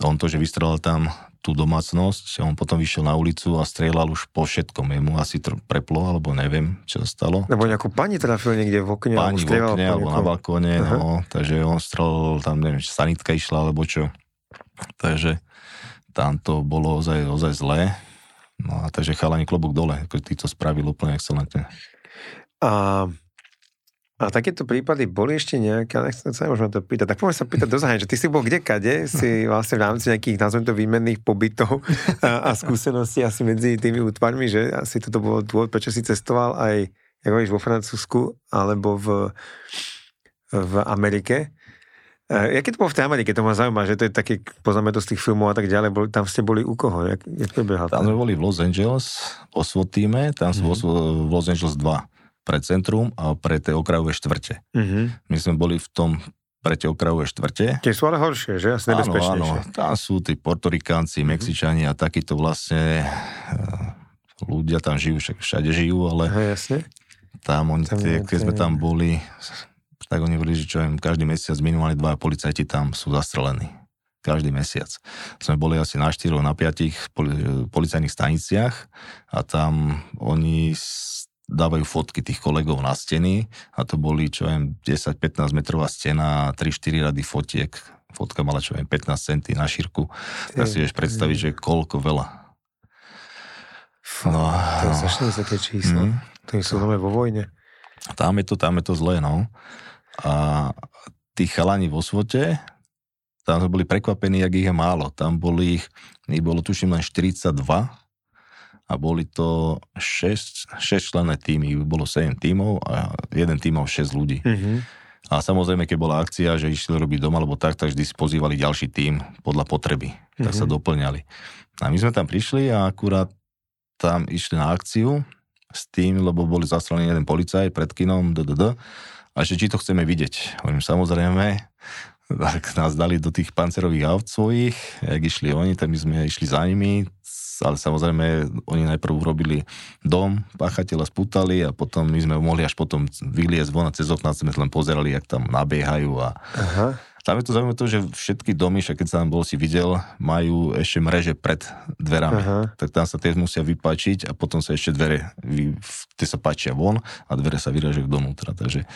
on to, že vystrelal tam tú domácnosť, on potom vyšiel na ulicu a strieľal už po všetkom. Jemu asi tr- preplo, alebo neviem, čo sa stalo. Nebo nejakú pani trafil niekde v okne. Pani v okne, alebo na balkóne, no, takže on strelal tam, neviem, či sanitka išla, alebo čo. Takže tam to bolo ozaj, ozaj zlé. No a takže chalani klobúk dole, ako ty to spravil úplne excelentne. A a takéto prípady boli ešte nejaké, ale nechcem sa možno to pýtať. Tak poďme sa pýtať do zahraničia. Ty si bol kde kade? Si vlastne v rámci nejakých, nazvem to, výmenných pobytov a, a skúseností asi medzi tými útvarmi, že asi toto bolo dôvod, prečo si cestoval aj, ako vo Francúzsku alebo v, v Amerike. E, Jaké to bolo v tej Amerike? To ma zaujíma, že to je také, poznáme to z tých filmov a tak ďalej, boli, tam ste boli u koho? Jak, jak to Tam sme boli v Los Angeles, o týme, tam mm-hmm. v Los Angeles 2 pre centrum a pre tie okrajové štvrte. Mm-hmm. My sme boli v tom pre tie okrajové štvrte. Tie sú ale horšie, že? Asi áno, áno. Tam sú tí portorikánci, mm-hmm. Mexičani a takíto vlastne uh, ľudia tam žijú, však všade žijú, ale... Aha, jasne. Tam, oni, Tam tie, keď sme tam boli, tak oni hovorili, že čo im každý mesiac minimálne dva policajti tam sú zastrelení. Každý mesiac. Sme boli asi na 4, na 5 poli- policajných staniciach a tam oni dávajú fotky tých kolegov na steny a to boli, čo viem, 10-15 metrová stena, 3-4 rady fotiek. Fotka mala, čo viem, 15 centy na šírku. Tak si vieš predstaviť, že koľko veľa. No, to je no. strašne vysoké číslo. Mm. To sú nové vo vojne. Tam je to, tam je to zlé, no. A tí chalani vo svote, tam sme boli prekvapení, jak ich je málo. Tam boli ich, ich bolo tuším len 42 a boli to 6, 6 členné týmy, bolo 7 tímov a jeden tým mal 6 ľudí. Mhm. A samozrejme, keď bola akcia, že išli robiť doma alebo tak, tak vždy pozývali ďalší tým podľa potreby. Tak sa Mhm. doplňali. A my sme tam prišli a akurát tam išli na akciu s tým, lebo boli zastrelení jeden policaj pred kinom, ddd, a že či to chceme vidieť. Hovorím, samozrejme, tak nás dali do tých pancerových aut svojich, jak išli oni, tak my sme išli za nimi, ale samozrejme oni najprv urobili dom, páchateľa spútali a potom my sme mohli až potom vyliezť von a cez okná sme len pozerali, jak tam nabiehajú a Aha. tam je to zaujímavé to, že všetky domy, však keď sa tam bol si videl, majú ešte mreže pred dverami. Aha. Tak tam sa tie musia vypačiť a potom sa ešte dvere, vy, tie sa páčia von a dvere sa vyražajú donútra. Takže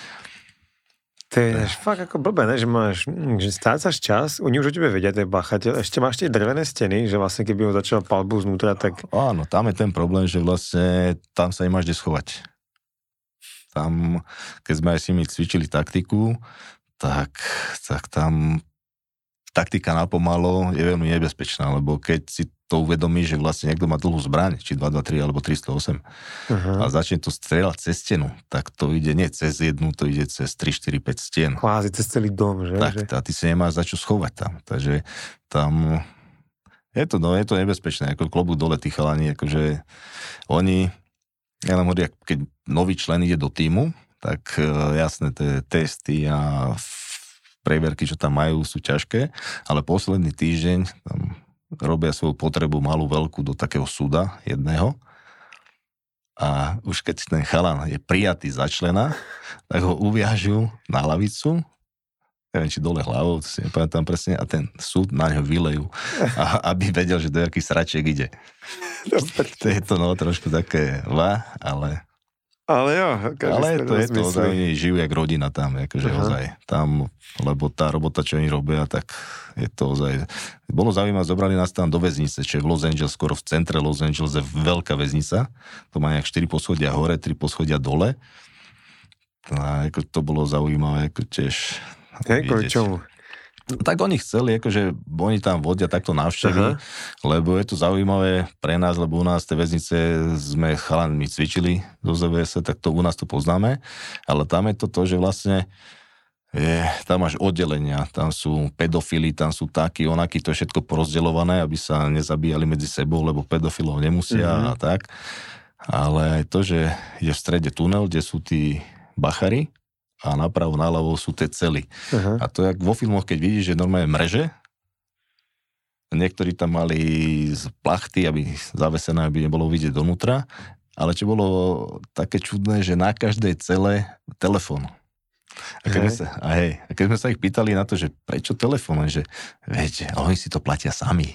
To je až fakt ako blbé, ne? že máš, hm, že strácaš čas, oni už o tebe vedia, to je bachateľ, ešte máš tie drevené steny, že vlastne keby ho začal palbu znútra, tak áno, tam je ten problém, že vlastne tam sa nemáš kde schovať. Tam, keď sme aj s nimi cvičili taktiku, tak, tak tam taktika napomalo je veľmi nebezpečná, lebo keď si to uvedomí, že vlastne niekto má dlhú zbraň, či 223 alebo 308 aha. a začne to strieľať cez stenu, tak to ide nie cez jednu, to ide cez 3, 4, 5 stien. kvázi cez celý dom, že? Tak, že? a ty si nemáš za čo schovať tam. Takže tam je to, no, je to nebezpečné, ako klobúk dole tí chalani, akože oni, ja len hovorím, keď nový člen ide do týmu, tak e, jasné, tie testy a preverky, čo tam majú, sú ťažké, ale posledný týždeň tam robia svoju potrebu malú, veľkú do takého súda jedného. A už keď ten chalan je prijatý za člena, tak ho uviažu na lavicu, neviem, či dole hlavou, to si nepamätám presne, a ten súd na ňo vylejú, a, aby vedel, že do aký sračiek ide. To je to no trošku také va, ale, Ale jo, každý ale to je to, ozaj, žijú jak rodina tam, akože Aha. ozaj, tam, lebo tá robota, čo oni robia, tak je to ozaj, bolo zaujímavé, zobrali nás tam do väznice, čo je v Los Angeles, skoro v centre Los Angeles, je veľká väznica, to má nejak 4 poschodia hore, 3 poschodia dole, a ako to bolo zaujímavé, ako tiež Hej, kvôli čomu? Tak oni chceli, akože oni tam vodia takto návštevy, Aha. lebo je to zaujímavé pre nás, lebo u nás tie väznice sme chalanmi cvičili do ZVS, tak to u nás to poznáme, ale tam je to to, že vlastne je, tam máš oddelenia, tam sú pedofili, tam sú takí, onakí, to je všetko porozdeľované, aby sa nezabíjali medzi sebou, lebo pedofilov nemusia Mhm. a tak. Ale aj to, že je v strede tunel, kde sú tí bachary a napravo, naľavo sú tie cely. Aha. A to jak vo filmoch, keď vidíš, že normálne mreže, niektorí tam mali z plachty, aby zavesené, aby nebolo vidieť donútra, ale čo bolo také čudné, že na každej cele telefón. A keď, sme Hej. sa, a hej, a keď sme sa ich pýtali na to, že prečo telefón, že viete, oni si to platia sami.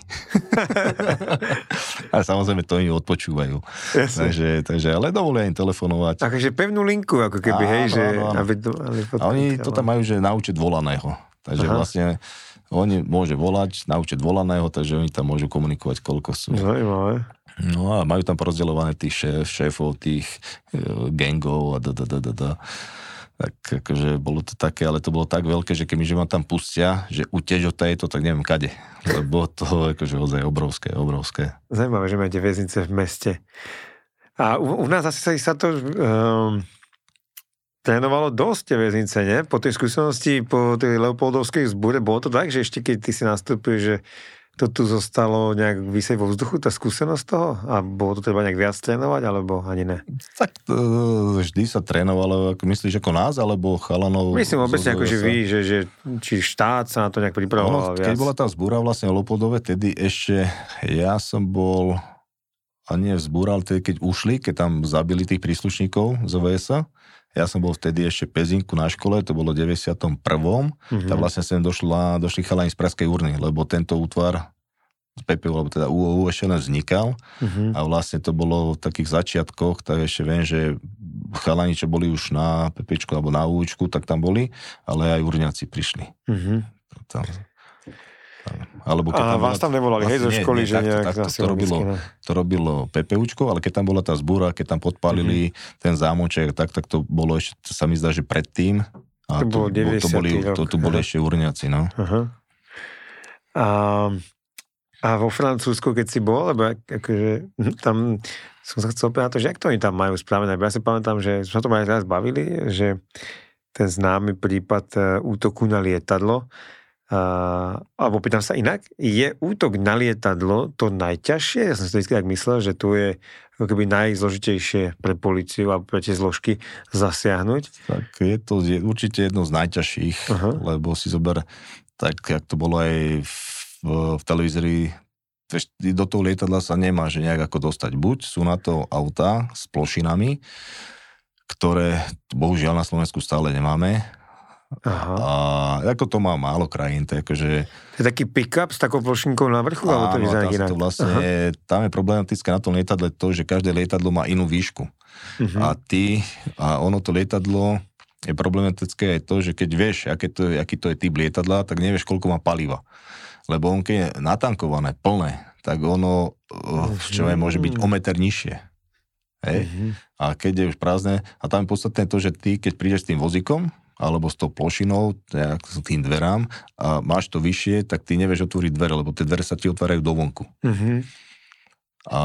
a samozrejme to oni odpočúvajú. Jasne. Takže, takže ale dovolia im telefonovať. Takže pevnú linku, ako keby, Áno, hej, že... áno. Aby aby A oni to tam majú, že naučiť volaného. Takže Aha. Vlastne oni môže volať, naučiť volaného, takže oni tam môžu komunikovať, koľko sú. Zaujímavé. No a majú tam porozdeľované tých šéf, šéfov, tých e, gangov a da, da, da, da, da. Tak akože bolo to také, ale to bolo tak veľké, že keby že ma tam pustia, že utež od tejto, tak neviem kade. Lebo to akože ozaj obrovské, obrovské. Zajímavé, že máte väznice v meste. A u, u nás asi sa to um, trénovalo dosť tie väznice, ne? Po tej skúsenosti, po tej Leopoldovskej zbúre, bolo to tak, že ešte keď ty si nastúpil, že to tu zostalo nejak vysieť vo vzduchu, tá skúsenosť toho? A bolo to treba nejak viac trénovať, alebo ani ne? Tak e, vždy sa trénovalo, ako myslíš ako nás, alebo chalanov? Myslím obecne, ako že vy, že, že či štát sa na to nejak pripravoval Ono, viac. keď bola tá zbúra vlastne v Lopodove, tedy ešte ja som bol a nie vzbúral, tedy keď ušli, keď tam zabili tých príslušníkov z OVS. Ja som bol vtedy ešte pezinku na škole, to bolo v 91. Mm-hmm. Tak vlastne sem došla, došli chalani z Praskej urny, lebo tento útvar z PPU, alebo teda UOU ešte len vznikal mm-hmm. a vlastne to bolo v takých začiatkoch, tak ešte viem, že chalani, čo boli už na PPčku alebo na UUčku, tak tam boli, ale aj urňaci prišli. Mm-hmm. Tam, alebo keď a tam vás bola, tam nevolali, hej, zo školy, nie, že nejak takto, takto, to, robilo, to robilo PPUčko, ale keď tam bola tá zbúra, keď tam podpalili mm-hmm. ten zámoček, tak, tak to bolo ešte, to sa mi zdá, že predtým. A to, bolo to, to, boli, to, to boli ešte urňaci, no. Uh-huh. A, a vo Francúzsku, keď si bol, lebo akože, hm, tam som sa chcel opýtať to, že jak to oni tam majú spravené. Ja si pamätám, že sme to aj raz bavili, že ten známy prípad e, útoku na lietadlo, Uh, alebo pýtam sa inak, je útok na lietadlo to najťažšie? Ja som si to vždy tak myslel, že tu je ako keby najzložitejšie pre policiu a pre tie zložky zasiahnuť. Tak je to je určite jedno z najťažších, uh-huh. lebo si zober, tak jak to bolo aj v, v televízii, do toho lietadla sa nemá, že nejak ako dostať. Buď sú na to auta s plošinami, ktoré bohužiaľ na Slovensku stále nemáme, Aha. A ako to má málo krajín, to je akože... To je taký pick-up s takou plošinkou na vrchu, alebo to vyzerá inak? To vlastne, Aha. tam je problematické na tom lietadle to, že každé lietadlo má inú výšku. Uh-huh. A ty, a ono to lietadlo je problematické aj to, že keď vieš, aké to, aký to je typ lietadla, tak nevieš, koľko má paliva. Lebo on keď je natankované, plné, tak ono, uh, čo aj môže byť o meter nižšie. Hej? Uh-huh. A keď je už prázdne, a tam je podstatné to, že ty, keď prídeš s tým vozíkom, alebo s tou plošinou, teda s tým dverám a máš to vyššie, tak ty nevieš otvoriť dvere, lebo tie dvere sa ti otvárajú dovonku. Mm-hmm. A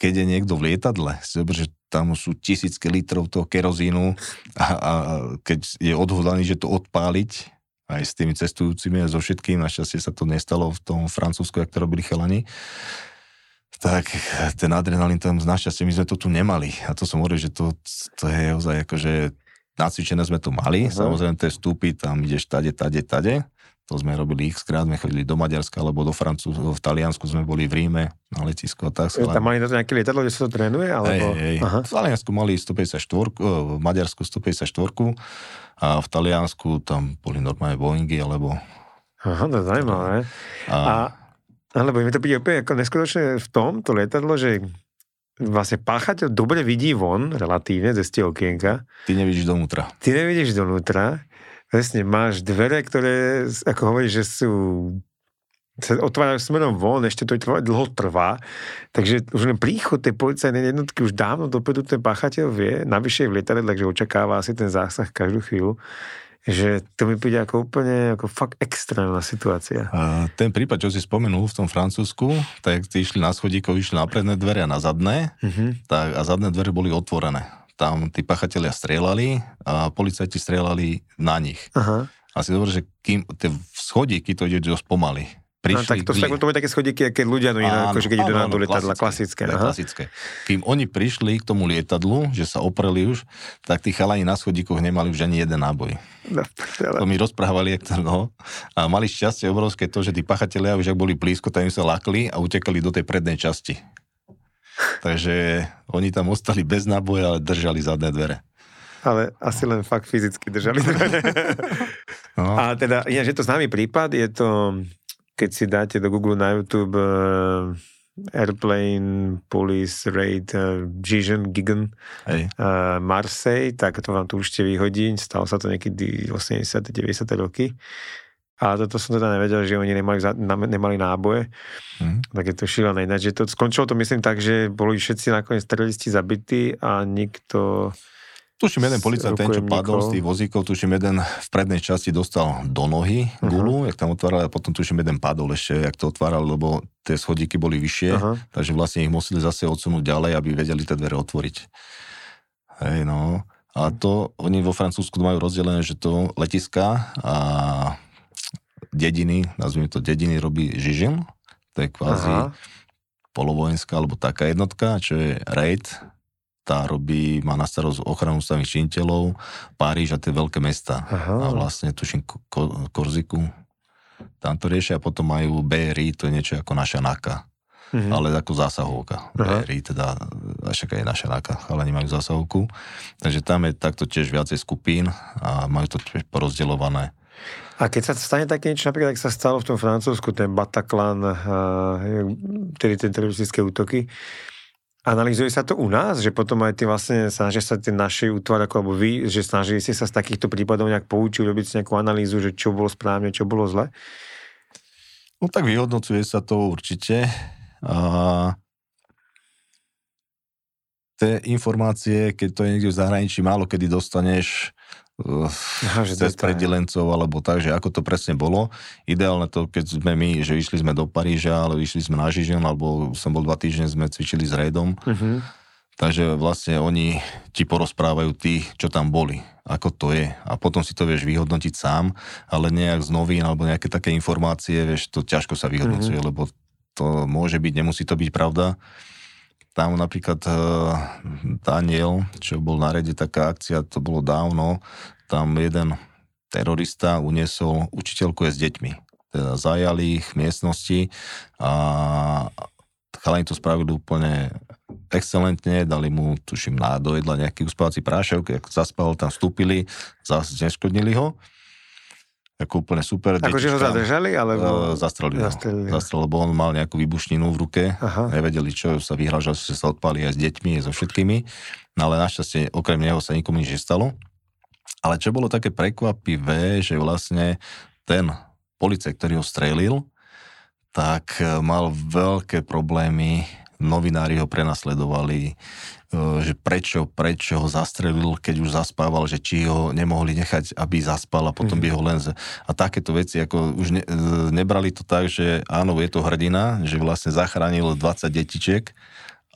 keď je niekto v lietadle, že tam sú tisícky litrov toho kerozínu a, a keď je odhodlaný, že to odpáliť, aj s tými cestujúcimi a so všetkým, našťastie sa to nestalo v tom Francúzsku, jak to robili chalani, tak ten adrenalín tam našťastie my sme to tu nemali. A to som hovoril, že to, to je ozaj akože nacvičené sme tu mali, uh-huh. samozrejme tie vstupy, tam ideš tade, tade, tade. To sme robili x krát, sme chodili do Maďarska alebo do Francúzska, v Taliansku sme boli v Ríme na letisku a tak. Tam mali na to nejaké lietadlo, kde sa to trénuje? Alebo... Hej, hej. V Taliansku mali 154, v Maďarsku 154 a v Taliansku tam boli normálne Boeingy alebo... Aha, to je zaujímavé. A... a alebo mi to príde úplne ako neskutočné v tom, to lietadlo, že vlastne páchateľ dobre vidí von, relatívne, ze tie okienka. Ty nevidíš donútra. Ty nevidíš donútra. Vlastne máš dvere, ktoré, ako hovoríš, že sú sa otvárajú smerom von, ešte to dlho trvá, takže už len príchod tej policajnej jednotky už dávno dopredu ten páchateľ vie, navyše v lietadle, takže očakáva asi ten zásah každú chvíľu že to mi príde ako úplne ako fakt extrémna situácia. A ten prípad, čo si spomenul v tom Francúzsku, tak tí išli na schodíkov, išli na predné dvere a na zadné, uh-huh. tak, a zadné dvere boli otvorené. Tam tí pachatelia strieľali a policajti strieľali na nich. Uh-huh. Asi dobre, že kým tie schodíky to ide dosť pomaly prišli... No, tak to, sú, to také schodíky, keď ľudia no, inak, akože keď idú na do lietadla, klasické. klasické, klasické. Kým oni prišli k tomu lietadlu, že sa opreli už, tak tí chalani na schodíkoch nemali už ani jeden náboj. No, to mi rozprávali, jak to, no. A mali šťastie obrovské to, že tí pachatelia už ak boli blízko, tam im sa lakli a utekali do tej prednej časti. Takže oni tam ostali bez náboja, ale držali zadné dvere ale asi len fakt fyzicky držali. no. A teda, je, že to známy prípad, je to keď si dáte do Google na YouTube uh, Airplane, Police, Raid, uh, Gigan, Gigan, uh, Marseille, tak to vám tu určite vyhodí. Stalo sa to niekedy 80. 90. roky. A toto som teda nevedel, že oni nemali, nemali náboje. Mm. Tak je to šílené. Ináč, že to skončilo to myslím tak, že boli všetci nakoniec teroristi zabití a nikto Tuším, jeden policajt, ten, čo padol z tých vozíkov, tuším, jeden v prednej časti dostal do nohy gulu, uh-huh. jak tam otvárali, a potom tuším, jeden padol ešte, jak to otvárali, lebo tie schodíky boli vyššie, uh-huh. takže vlastne ich museli zase odsunúť ďalej, aby vedeli tie dvere otvoriť. Hej, no. A to, oni vo Francúzsku majú rozdelené, že to letiska a dediny, nazvime to dediny, robí Žižin, to je kvázi uh-huh. polovojenská alebo taká jednotka, čo je raid, tá robí, má na starosť ochranu ústavných činiteľov, Páriž a tie veľké mesta. Aha. A vlastne tuším Korziku, tam to riešia a potom majú BRI, to je niečo ako naša NAKA. mm-hmm. ale ako zásahovka. Uh-huh. Bery, teda, však aj naša náka, ale nemajú zásahovku. Takže tam je takto tiež viacej skupín a majú to tiež porozdeľované. A keď sa stane také niečo, napríklad, ak sa stalo v tom Francúzsku, ten Bataclan, tedy tie teroristické útoky, Analizuje sa to u nás, že potom aj ty vlastne snažia sa tie naše útvary, alebo vy, že snažili ste sa z takýchto prípadov nejak poučiť, robiť si nejakú analýzu, že čo bolo správne, čo bolo zle? No tak vyhodnocuje sa to určite. A tie informácie, keď to je niekde v zahraničí, málo kedy dostaneš Aha, že cez predilencov alebo tak, že ako to presne bolo. Ideálne to, keď sme my, že išli sme do Paríža, ale išli sme na Žižen, alebo som bol dva týždne, sme cvičili s Redom. Uh-huh. Takže vlastne oni ti porozprávajú tí, čo tam boli, ako to je. A potom si to vieš vyhodnotiť sám, ale nejak z novín alebo nejaké také informácie, vieš, to ťažko sa vyhodnocuje, uh-huh. lebo to môže byť, nemusí to byť pravda. Tam napríklad uh, Daniel, čo bol na rede taká akcia, to bolo dávno, tam jeden terorista uniesol učiteľku je s deťmi. Teda zajali ich miestnosti a chalani to spravili úplne excelentne, dali mu, tuším, na do jedla nejaký uspávací prášok, ak zaspal, tam vstúpili, zase neškodnili ho ako úplne super. Akože ho zadržali, alebo... Zastrelili, zastrelili ho. Zastrelili, lebo on mal nejakú výbušninu v ruke. Aha. Nevedeli, čo sa vyhražal, že sa odpali aj s deťmi, aj so všetkými. No ale našťastie, okrem neho sa nikomu nič nestalo. Ale čo bolo také prekvapivé, že vlastne ten policaj, ktorý ho strelil, tak e, mal veľké problémy novinári ho prenasledovali, E, že prečo, prečo ho zastrelil, keď už zaspával, že či ho nemohli nechať, aby zaspal a potom mm-hmm. by ho len... Z... A takéto veci, ako už ne, e, nebrali to tak, že áno, je to hrdina, že vlastne zachránil 20 detičiek,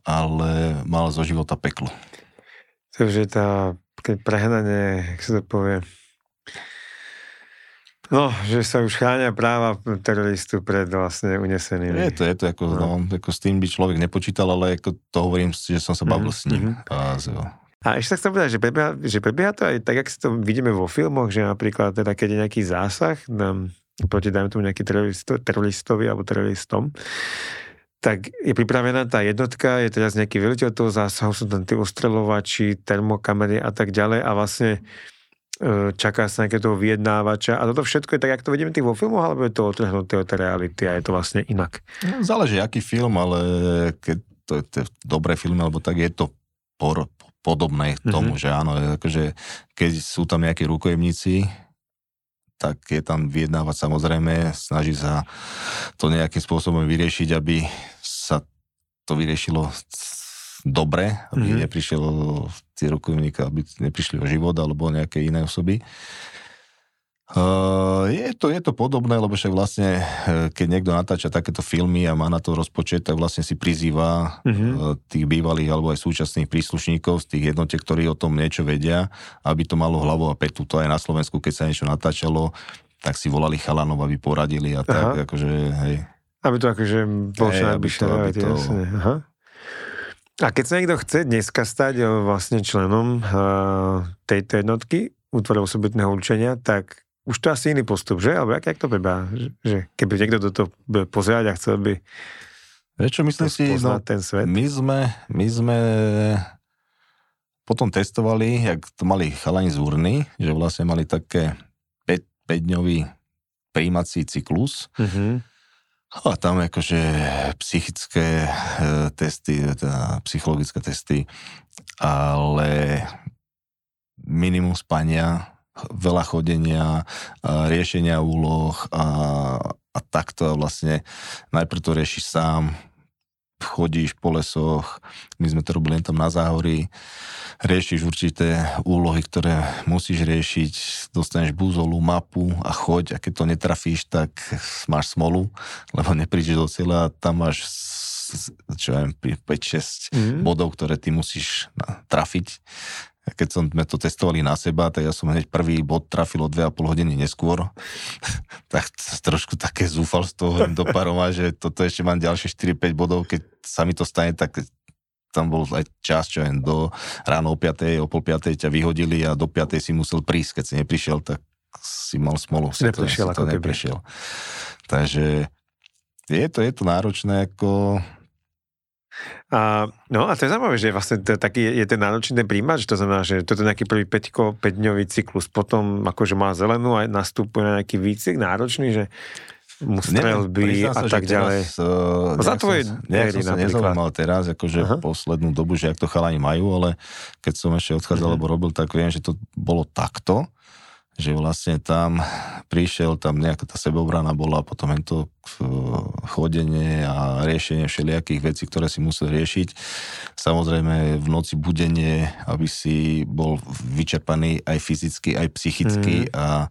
ale mal zo života peklo. Takže tá, keď prehnanie, jak sa to povie, No, že sa už chráňa práva teroristu pred vlastne unesenými. Je to, je to ako, no. No, ako s tým by človek nepočítal, ale ako to hovorím, že som sa bavil mm-hmm. s ním. Mm-hmm. A, so. a ešte sa chcem povedať, že prebieha, že prebieha to aj tak, ako si to vidíme vo filmoch, že napríklad teda, keď je nejaký zásah na, proti, dajme tomu nejaký teroristo, teroristovi alebo teroristom, tak je pripravená tá jednotka, je teraz nejaký veliteľ toho zásahu, sú tam tí ostrelovači, termokamery a tak ďalej a vlastne čaká sa nejaké toho vyjednávača a toto všetko je tak, ako to vidíme tých vo filmoch, alebo je to otrhnuté od reality a je to vlastne inak? No, záleží, aký film, ale keď to je, to je dobré filmy, alebo tak je to por, podobné tomu, mm-hmm. že áno, akože keď sú tam nejakí rukojemníci, tak je tam vyjednávať samozrejme, snaží sa to nejakým spôsobom vyriešiť, aby sa to vyriešilo dobre, aby mm-hmm. neprišiel tie rukojemníka, aby neprišli o život alebo nejaké iné osoby. Uh, je, to, je to podobné, lebo však vlastne, eh, keď niekto natáča takéto filmy a má na to rozpočet, tak vlastne si prizýva uh-huh. tých bývalých alebo aj súčasných príslušníkov z tých jednotiek, ktorí o tom niečo vedia, aby to malo hlavu a petu. To aj na Slovensku, keď sa niečo natáčalo, tak si volali chalanov, aby poradili a tak, Aha. akože, hej. Aby to akože bol čo najbližšie, to... Aha. A keď sa niekto chce dneska stať eh, vlastne členom uh, tejto jednotky, útvaru osobitného určenia, tak už to asi iný postup, že? Alebo jak, jak to prebá? Že keby niekto do toho pozerať a chcel by Vieš čo, myslím si, no, ten svet. My sme, my sme potom testovali, jak to mali chalani z urny, že vlastne mali také 5-dňový príjmací cyklus. Mm-hmm a tam akože psychické e, testy, teda psychologické testy, ale minimum spania, veľa chodenia, riešenia úloh a, a takto vlastne najprv to riešiš sám, chodíš po lesoch, my sme to robili tam na záhorí, riešiš určité úlohy, ktoré musíš riešiť, dostaneš búzolu, mapu a choď a keď to netrafíš, tak máš smolu, lebo neprídeš do cieľa a tam máš čo viem, 5-6 mm. bodov, ktoré ty musíš trafiť. A keď som, sme to testovali na seba, tak ja som hneď prvý bod trafil o 2,5 hodiny neskôr. tak trošku také zúfalstvo do paroma, že toto ešte mám ďalšie 4-5 bodov, keď sa mi to stane, tak tam bol aj čas, čo jen do ráno o 5. o pol 5. ťa vyhodili a do 5. si musel prísť. Keď si neprišiel, tak si mal smolu. Si neprišiel, to, si to neprišiel. Takže je to, je to náročné, ako A, no a to je zaujímavé, že vlastne to, taký je, je ten náročný ten príjmač, to znamená, že toto je nejaký prvý 5 5-dňový cyklus, potom akože má zelenú a nastupuje na nejaký výcvik náročný, že mu strelby a tak ďalej. Teraz, uh, Za tvoje nejak som sa nezaujímal teraz, akože Aha. poslednú dobu, že ak to chalani majú, ale keď som ešte odchádzal, uh-huh. alebo robil, tak viem, že to bolo takto že vlastne tam prišiel, tam nejaká tá sebeobrana bola, potom to chodenie a riešenie všelijakých vecí, ktoré si musel riešiť. Samozrejme v noci budenie, aby si bol vyčerpaný aj fyzicky, aj psychicky mm. a,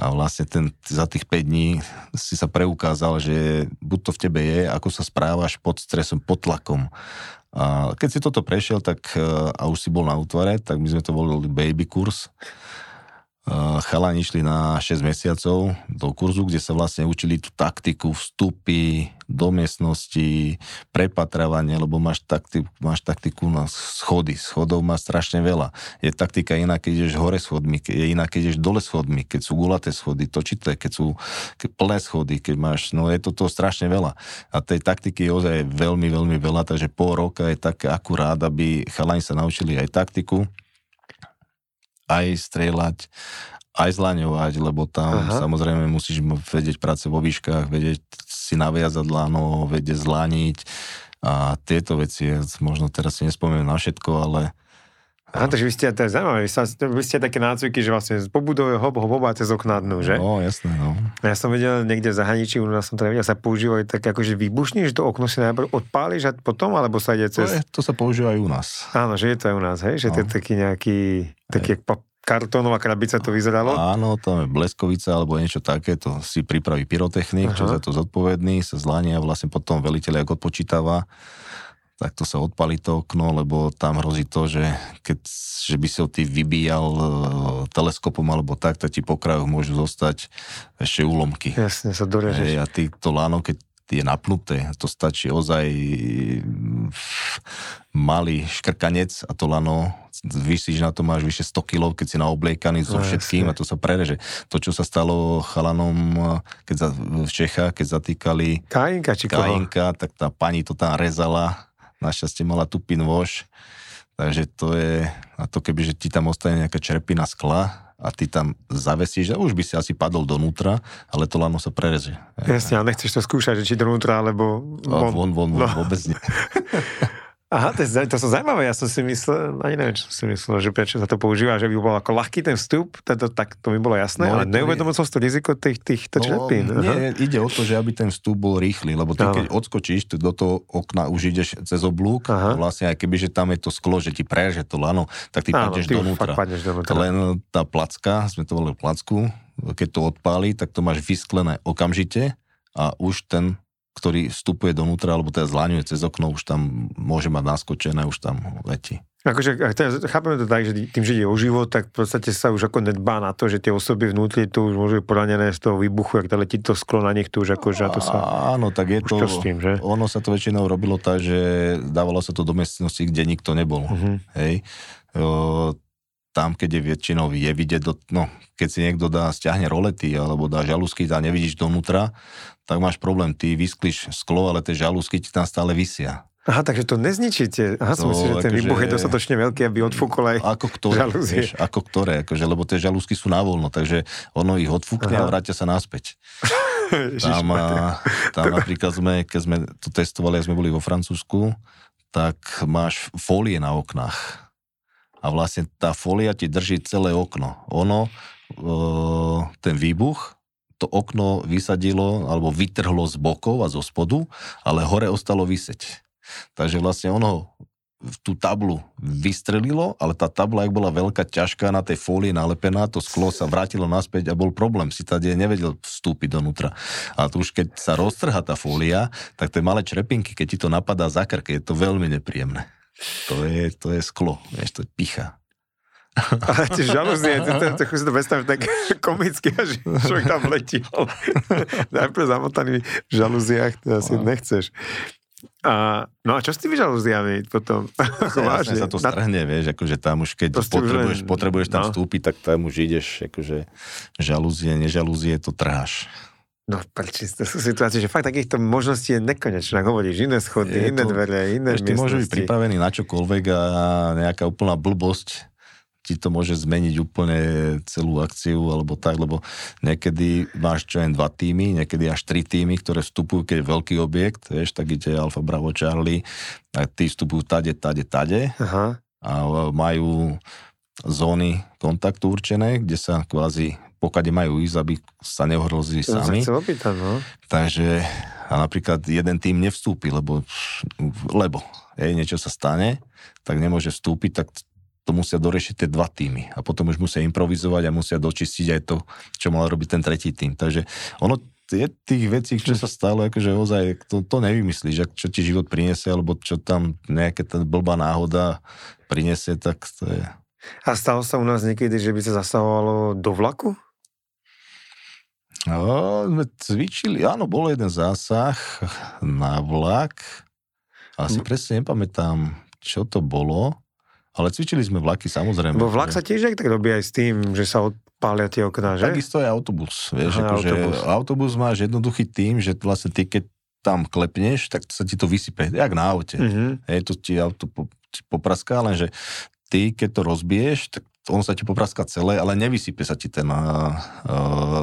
a vlastne ten, za tých 5 dní si sa preukázal, že buď to v tebe je, ako sa správaš pod stresom, pod tlakom. A keď si toto prešiel, tak a už si bol na útvare, tak my sme to volili baby kurz chalani išli na 6 mesiacov do kurzu, kde sa vlastne učili tú taktiku, vstupy do miestnosti, prepatravanie, lebo máš, taktiku, máš taktiku na schody. Schodov má strašne veľa. Je taktika iná, keď ideš hore schodmi, je iná, keď ideš dole schodmi, keď sú gulaté schody, točité, keď sú keď plné schody, keď máš, no je toto strašne veľa. A tej taktiky je ozaj veľmi, veľmi veľa, takže pol roka je také akurát, aby chalani sa naučili aj taktiku, aj strieľať, aj zlaňovať, lebo tam Aha. samozrejme musíš vedieť práce vo výškach, vedieť si naviazať lano, vedieť zlaniť a tieto veci, možno teraz si nespomínam na všetko, ale Aha, takže vy ste, to je zaujímavé, vy, sa, vy ste také nácviky, že vlastne z pobudové hop, hop, hop a cez okná dnu, že? No, jasné, no. Ja som videl niekde v zahraničí, u nás som teda videl, sa používajú tak výbušní, že to okno si najprv odpáliš a potom, alebo sa ide cez... To, je, to sa používa aj u nás. Áno, že je to aj u nás, hej? Že no. to je taký nejaký, taký kartónová krabica to vyzeralo? Áno, tam je bleskovica alebo niečo také, to si pripraví pyrotechnik, Aha. čo za to zodpovedný, sa zlania vlastne potom veliteľ, ako odpočítava, tak to sa odpali to okno, lebo tam hrozí to, že keď že by si ho ty vybíjal e, teleskopom alebo tak, tak ti po krajoch môžu zostať ešte úlomky. Jasne, sa dorežeš. a ty to láno, keď je napnuté. To stačí ozaj malý škrkanec a to lano, vysíš na to, máš vyše 100 kg, keď si naobliekaný so no, všetkým a to sa prereže. To, čo sa stalo chalanom keď za, v Čechách, keď zatýkali Kajinka, či Kajinka, tak tá pani to tam rezala. Našťastie mala tu nôž. Takže to je, a to keby, že ti tam ostane nejaká čerpina skla, a ty tam zavesíš a už by si asi padol donútra, ale to lano sa prereže. Jasne, ale nechceš to skúšať, že či donútra, alebo von. Von, von, von, no. vôbec nie. Aha, to, je, to som zaujímavé, ja som si myslel, ani neviem, čo som si myslel, že prečo sa to používa, že by bol ako ľahký ten vstup, to, tak to by bolo jasné, no, ale neuvedomil som si to riziko tých, týchto no, črepín. Nie, ide o to, že aby ten vstup bol rýchly, lebo ty Aha. keď odskočíš ty do toho okna, už ideš cez oblúk, Aha. vlastne aj keby, že tam je to sklo, že ti preže to lano, tak ty Áno, padneš ty donútra. donútra. Len tá placka, sme to volili placku, keď to odpáli, tak to máš vysklené okamžite a už ten ktorý vstupuje donútra, alebo teda zláňuje cez okno, už tam môže mať naskočené, už tam letí. Akože, teda, chápeme to tak, že tým, že ide o život, tak v podstate sa už ako nedbá na to, že tie osoby vnútri tu už môžu poranené z toho výbuchu, ak to letí to sklo na nich tu už ako, že to sa... Áno, tak je to, s tým, že? ono sa to väčšinou robilo tak, že dávalo sa to do miestnosti, kde nikto nebol. Uh-huh. Hej. O, tam, keď je väčšinou je vidieť, do, no, keď si niekto dá, stiahne rolety alebo dá žalusky a nevidíš donútra, tak máš problém. Ty vyskliš sklo, ale tie žalúzky ti tam stále vysia. Aha, takže to nezničíte. Aha, som myslel, že ten výbuch je dostatočne veľký, aby odfúkol aj ako ktoré, žalúzie. Vieš, ako ktoré, akože, lebo tie žalúzky sú voľno, takže ono ich odfúkne Aha. a vrátia sa naspäť. tam, a, tam napríklad sme, keď sme to testovali, ak sme boli vo Francúzsku, tak máš fólie na oknách. A vlastne tá fólia ti drží celé okno. Ono, e, ten výbuch to okno vysadilo alebo vytrhlo z bokov a zo spodu, ale hore ostalo vyseť. Takže vlastne ono tú tablu vystrelilo, ale tá tabla, ak bola veľká, ťažká, na tej fólii nalepená, to sklo sa vrátilo naspäť a bol problém. Si tady nevedel vstúpiť donútra. A tu už keď sa roztrha tá fólia, tak tie malé črepinky, keď ti to napadá za krk, je to veľmi nepríjemné. To je, to je sklo, vieš, to je picha. Ale tie žalúzie, to si to predstavím tak komicky, že človek tam letí. Najprv zamotaný v žalúziách, to asi nechceš. A, no a čo s tými žalúziami potom? Vlastne sa to strhne, vieš, akože tam už keď potrebuješ, len, potrebuješ tam no. vstúpiť, tak tam už ideš, akože žalúzie, nežalúzie, to tráš. No prečo, to sú situácie, že fakt takýchto možností je nekonečná. Hovoríš iné schody, je iné to, dvere, iné ešte môžu byť pripravení na čokoľvek a nejaká úplná blbosť ti to môže zmeniť úplne celú akciu alebo tak, lebo niekedy máš čo len dva týmy, niekedy až tri týmy, ktoré vstupujú, keď je veľký objekt, vieš, tak ide Alfa Bravo Charlie a tí vstupujú tade, tade, tade Aha. a majú zóny kontaktu určené, kde sa kvázi pokade majú ísť, aby sa neohrozili to sami. Sa opýtať, no. Takže a napríklad jeden tým nevstúpi, lebo, lebo je, niečo sa stane, tak nemôže vstúpiť, tak to musia doriešiť tie dva týmy a potom už musia improvizovať a musia dočistiť aj to, čo mal robiť ten tretí tým. Takže ono je tých vecí, čo sa stalo, akože ozaj, to, to nevymyslíš, čo ti život priniesie, alebo čo tam nejaká tá blbá náhoda priniesie, tak to je... A stalo sa u nás niekedy, že by sa zasahovalo do vlaku? No, sme cvičili, áno, bol jeden zásah na vlak, ale si presne nepamätám, čo to bolo. Ale cvičili sme vlaky samozrejme. Bo vlak sa tiež tak robí aj s tým, že sa odpália tie okná, že? Takisto je autobus. Vieš, Aha, akože autobus. autobus máš jednoduchý tým, že vlastne ty keď tam klepneš, tak sa ti to vysype, jak na aute. Uh-huh. Hej, to ti auto po, ti popraská, lenže ty, keď to rozbiješ, tak on sa ti popraská celé, ale nevysype sa ti ten uh,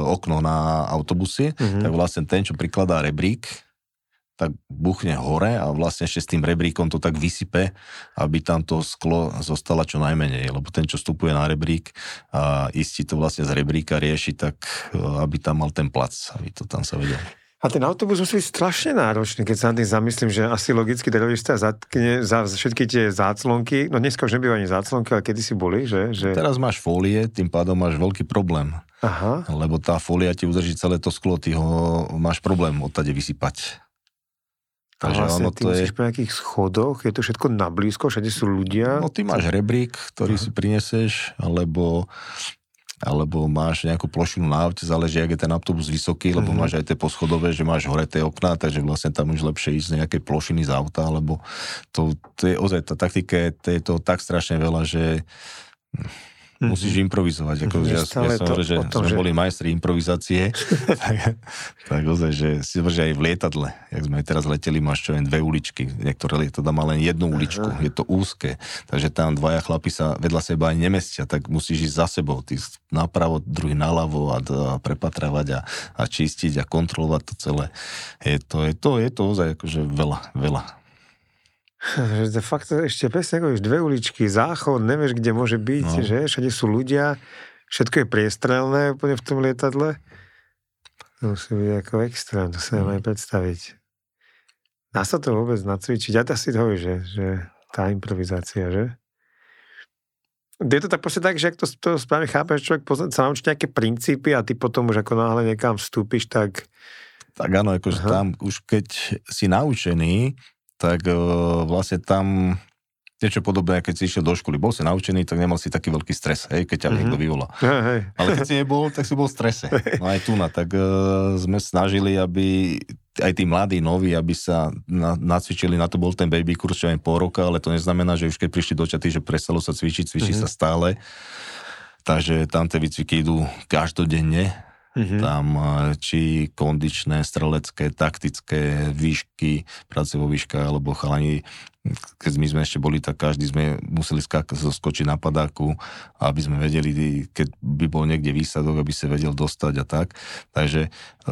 okno na autobusy, uh-huh. tak vlastne ten, čo prikladá rebrík, tak buchne hore a vlastne ešte s tým rebríkom to tak vysype, aby tam to sklo zostala čo najmenej, lebo ten, čo vstupuje na rebrík a istí to vlastne z rebríka rieši, tak e, aby tam mal ten plac, aby to tam sa vedel. A ten autobus musí byť strašne náročný, keď sa na tým zamyslím, že asi logicky terorista zatkne za všetky tie záclonky, no dneska už nebýva ani záclonky, ale kedy si boli, že? že... Teraz máš fólie, tým pádom máš veľký problém. Aha. Lebo tá fólia ti udrží celé to sklo, ty ho máš problém odtade vysypať. Takže vlastne ono ty to je... po nejakých schodoch, je to všetko na blízko, všade sú ľudia. No ty máš rebrík, ktorý Aha. si prineseš, alebo alebo máš nejakú plošinu na aute, záleží, ak je ten autobus vysoký, lebo mm-hmm. máš aj tie poschodové, že máš hore tie okná, takže vlastne tam už lepšie ísť z nejakej plošiny z auta, lebo to, to je ozaj, tá taktika je to tak strašne veľa, že. Musíš improvizovať. Ako, mm-hmm. ja, ja som hovoril, že tom, sme že... boli majstri improvizácie, tak, tak ozaj, že si že aj v lietadle, jak sme teraz leteli, máš čo len dve uličky, niektoré lietadla má len jednu uličku, Aha. je to úzke, takže tam dvaja chlapi sa vedľa seba aj nemestia, tak musíš ísť za sebou, ty napravo, druhý naľavo a, a prepatravať a, a čistiť a kontrolovať to celé. Je to, je to, je to ozaj akože veľa, veľa. Že fakt ešte presne ako dve uličky, záchod, nevieš, kde môže byť, no. že všade sú ľudia, všetko je priestrelné úplne v tom lietadle. To musí byť ako extra, to sa no. aj predstaviť. Dá sa to vôbec nacvičiť? Ja to si hovorí, že, že tá improvizácia, že? Je to tak proste tak, že ak to, to správne chápeš, človek pozna, sa naučí nejaké princípy a ty potom už ako náhle niekam vstúpiš, tak... Tak áno, akože tam už keď si naučený, tak uh, vlastne tam niečo podobné, keď si išiel do školy. Bol si naučený, tak nemal si taký veľký stres, hej, keď ťa mm-hmm. niekto vyvolá. Hey, hey. Ale keď si nebol, tak si bol v strese. No aj tu na, tak uh, sme snažili, aby aj tí mladí, noví, aby sa na, nacvičili, na to bol ten baby kurz čo aj pol roka, ale to neznamená, že už keď prišli do čaty, že prestalo sa cvičiť, cvičí mm-hmm. sa stále. Takže tam tie výcviky idú každodenne Mm-hmm. Tam e, či kondičné, strelecké, taktické výšky, práce vo výškach, alebo chalani, keď my sme ešte boli, tak každý sme museli skak- skočiť na padáku, aby sme vedeli, keď by bol niekde výsadok, aby sa vedel dostať a tak. Takže e,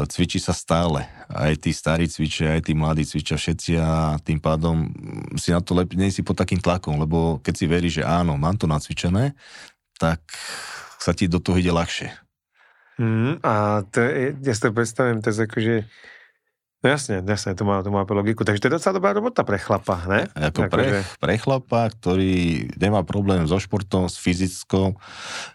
cvičí sa stále. Aj tí starí cvičia, aj tí mladí cvičia všetci a tým pádom si na to lepšie, nie si pod takým tlakom, lebo keď si veríš, že áno, mám to nacvičené, tak sa ti do toho ide ľahšie. Mm, a to je, ja si to predstavím, to je akože No jasne, jasne, to má, to má logiku. Takže to je docela dobrá robota pre chlapa, ne? Ako pre, že... pre chlapa, ktorý nemá problém so športom, s fyzickou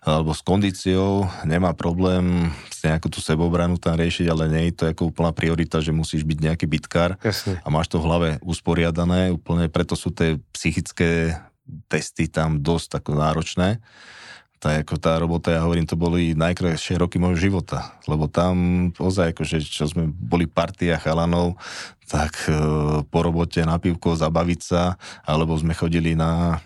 alebo s kondíciou, nemá problém s nejakú tú sebobranu tam riešiť, ale nie je to ako úplná priorita, že musíš byť nejaký bitkár jasne. a máš to v hlave usporiadané, úplne preto sú tie psychické testy tam dosť ako náročné tá, ako tá robota, ja hovorím, to boli najkrajšie roky môjho života, lebo tam ozaj, akože, čo sme boli partia chalanov, tak e, po robote na pivko zabaviť sa, alebo sme chodili na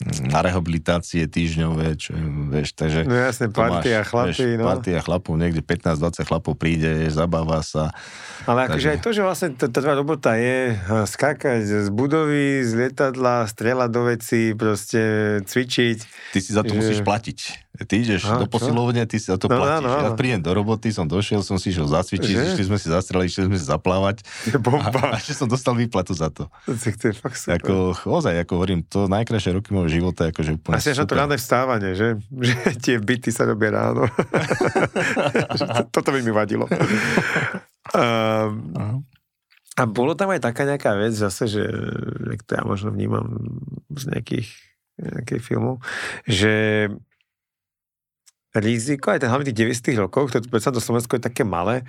na rehabilitácie týždňové, čo vieš, takže... No jasne, partia chlapí, no. Partia chlapov, niekde 15-20 chlapov príde, zabáva sa. Ale akože takže... aj to, že vlastne tá tvoja robota je eh, skákať z budovy, z lietadla, strieľať do veci, proste cvičiť. Ty si za to že... musíš platiť. Ty ideš a, do posilovne, ty si za to no, platíš. No, no. Ja prídem do roboty, som došiel, som si išiel zacvičiť, že? išli sme si zastreliť, išli sme si zaplávať. Je bomba. A, a ešte som dostal výplatu za to. To je fakt super. Ako, ozaj, ako hovorím, to najkrajšie roky môjho života, akože úplne Asi na to ráne vstávanie, že? že tie byty sa robia ráno. Toto by mi vadilo. Um, a bolo tam aj taká nejaká vec zase, že, že to ja možno vnímam z nejakých, nejakých filmov, že riziko, aj ten hlavne tých 90 rokov, to predsa do Slovensko je také malé,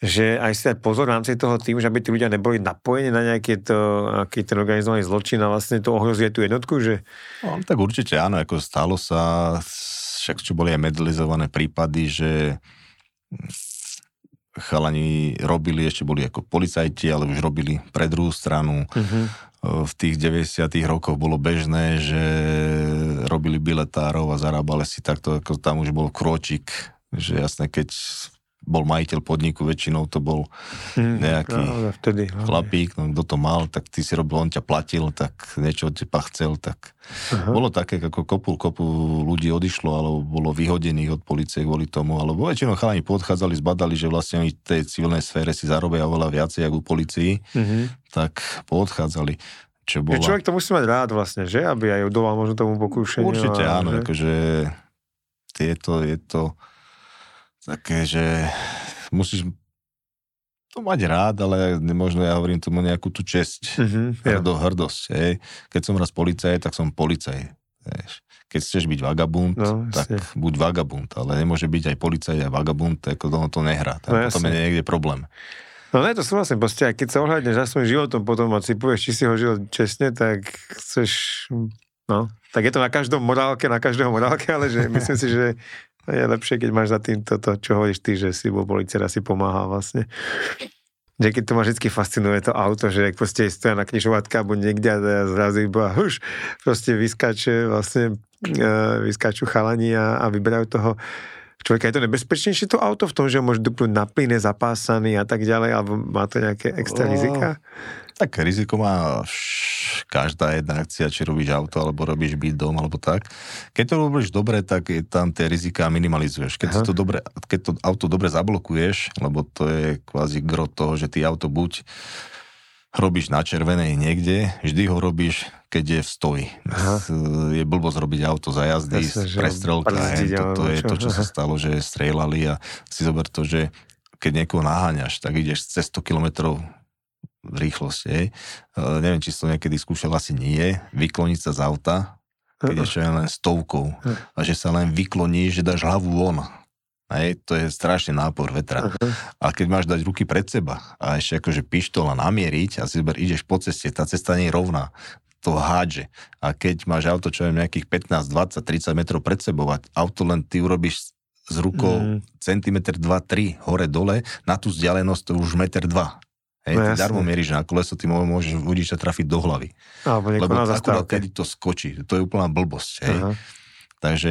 že aj si dať pozor v rámci toho tým, že aby tí ľudia neboli napojení na nejaký to, aký ten organizovaný zločin a vlastne to ohrozuje tú jednotku, že... No, tak určite áno, ako stalo sa, však čo boli aj medalizované prípady, že chalani robili, ešte boli ako policajti, ale už robili pre druhú stranu. Uh-huh v tých 90 rokoch bolo bežné, že robili biletárov a zarábali si takto, ako tam už bol kročik, že jasné, keď bol majiteľ podniku, väčšinou to bol hmm, nejaký mm, vtedy, chlapík, no kto to mal, tak ty si robil, on ťa platil, tak niečo od teba chcel, tak Aha. bolo také, ako kopu, kopu ľudí odišlo, alebo bolo vyhodených od policie kvôli tomu, alebo väčšinou chalani podchádzali, zbadali, že vlastne oni v tej civilnej sfére si zarobia oveľa viacej, ako u policii, mm-hmm. tak podchádzali. Čo bola... Človek to musí mať rád vlastne, že? Aby aj udolal možno tomu pokúšeniu. Určite áno, že? akože je to, je to také, že musíš to mať rád, ale možno ja hovorím tomu nejakú tú česť, mm-hmm, hrdo, hrdosť. Hej. Keď som raz policaj, tak som policaj. Hej. Keď chceš byť vagabund, no, tak jasne. buď vagabund, ale nemôže byť aj policaj a vagabund, ako to, to nehrá. Tak no, potom je niekde problém. No ne, to súhlasím, proste, keď sa ohľadneš za svojím životom potom a si povieš, či si ho žil čestne, tak chceš, no, tak je to na každom morálke, na každého morálke, ale že myslím si, že je lepšie, keď máš za tým toto, čo hovoríš ty, že si bol policajt si pomáha vlastne. Že keď to ma vždy fascinuje to auto, že ak proste stoja na knižovatka alebo niekde a zrazu iba huš, proste vyskáče vlastne e, vyskáču chalani a, a vyberajú toho človeka. Je to nebezpečnejšie to auto v tom, že ho môže dupnúť na plyne, zapásaný a tak ďalej, alebo má to nejaké extra rizika? Tak riziko má každá jedna akcia, či robíš auto, alebo robíš byt dom, alebo tak. Keď to robíš dobre, tak je tam tie rizika minimalizuješ. Keď, to dobre, keď to auto dobre zablokuješ, lebo to je kvázi gro toho, že ty auto buď robíš na červenej niekde, vždy ho robíš, keď je v stoji. Aha. Je blbosť robiť auto za jazdy, Jasne, prestrelka, to, to je to, čo sa stalo, že strieľali a si zober to, že keď niekoho naháňaš, tak ideš cez 100 kilometrov rýchlosť, hej. Uh, neviem, či si to niekedy skúšal, asi nie. Vykloniť sa z auta, keď uh-huh. ešte len stovkou. Uh-huh. A že sa len vykloníš, že dáš hlavu von. Hej, to je strašný nápor vetra. Uh-huh. A keď máš dať ruky pred seba a ešte akože pištola namieriť a si zober, ideš po ceste, tá cesta nie je rovná to hádže. A keď máš auto, čo je nejakých 15, 20, 30 metrov pred sebou a auto len ty urobíš s rukou mm. centimetr 2, 3 hore dole, na tú vzdialenosť to už meter 2. Hej, no, ty darmo mieríš na koleso, ty môžeš vodiča trafiť do hlavy. Alebo Lebo akurát kedy to skočí. To je úplná blbosť. Hej. Takže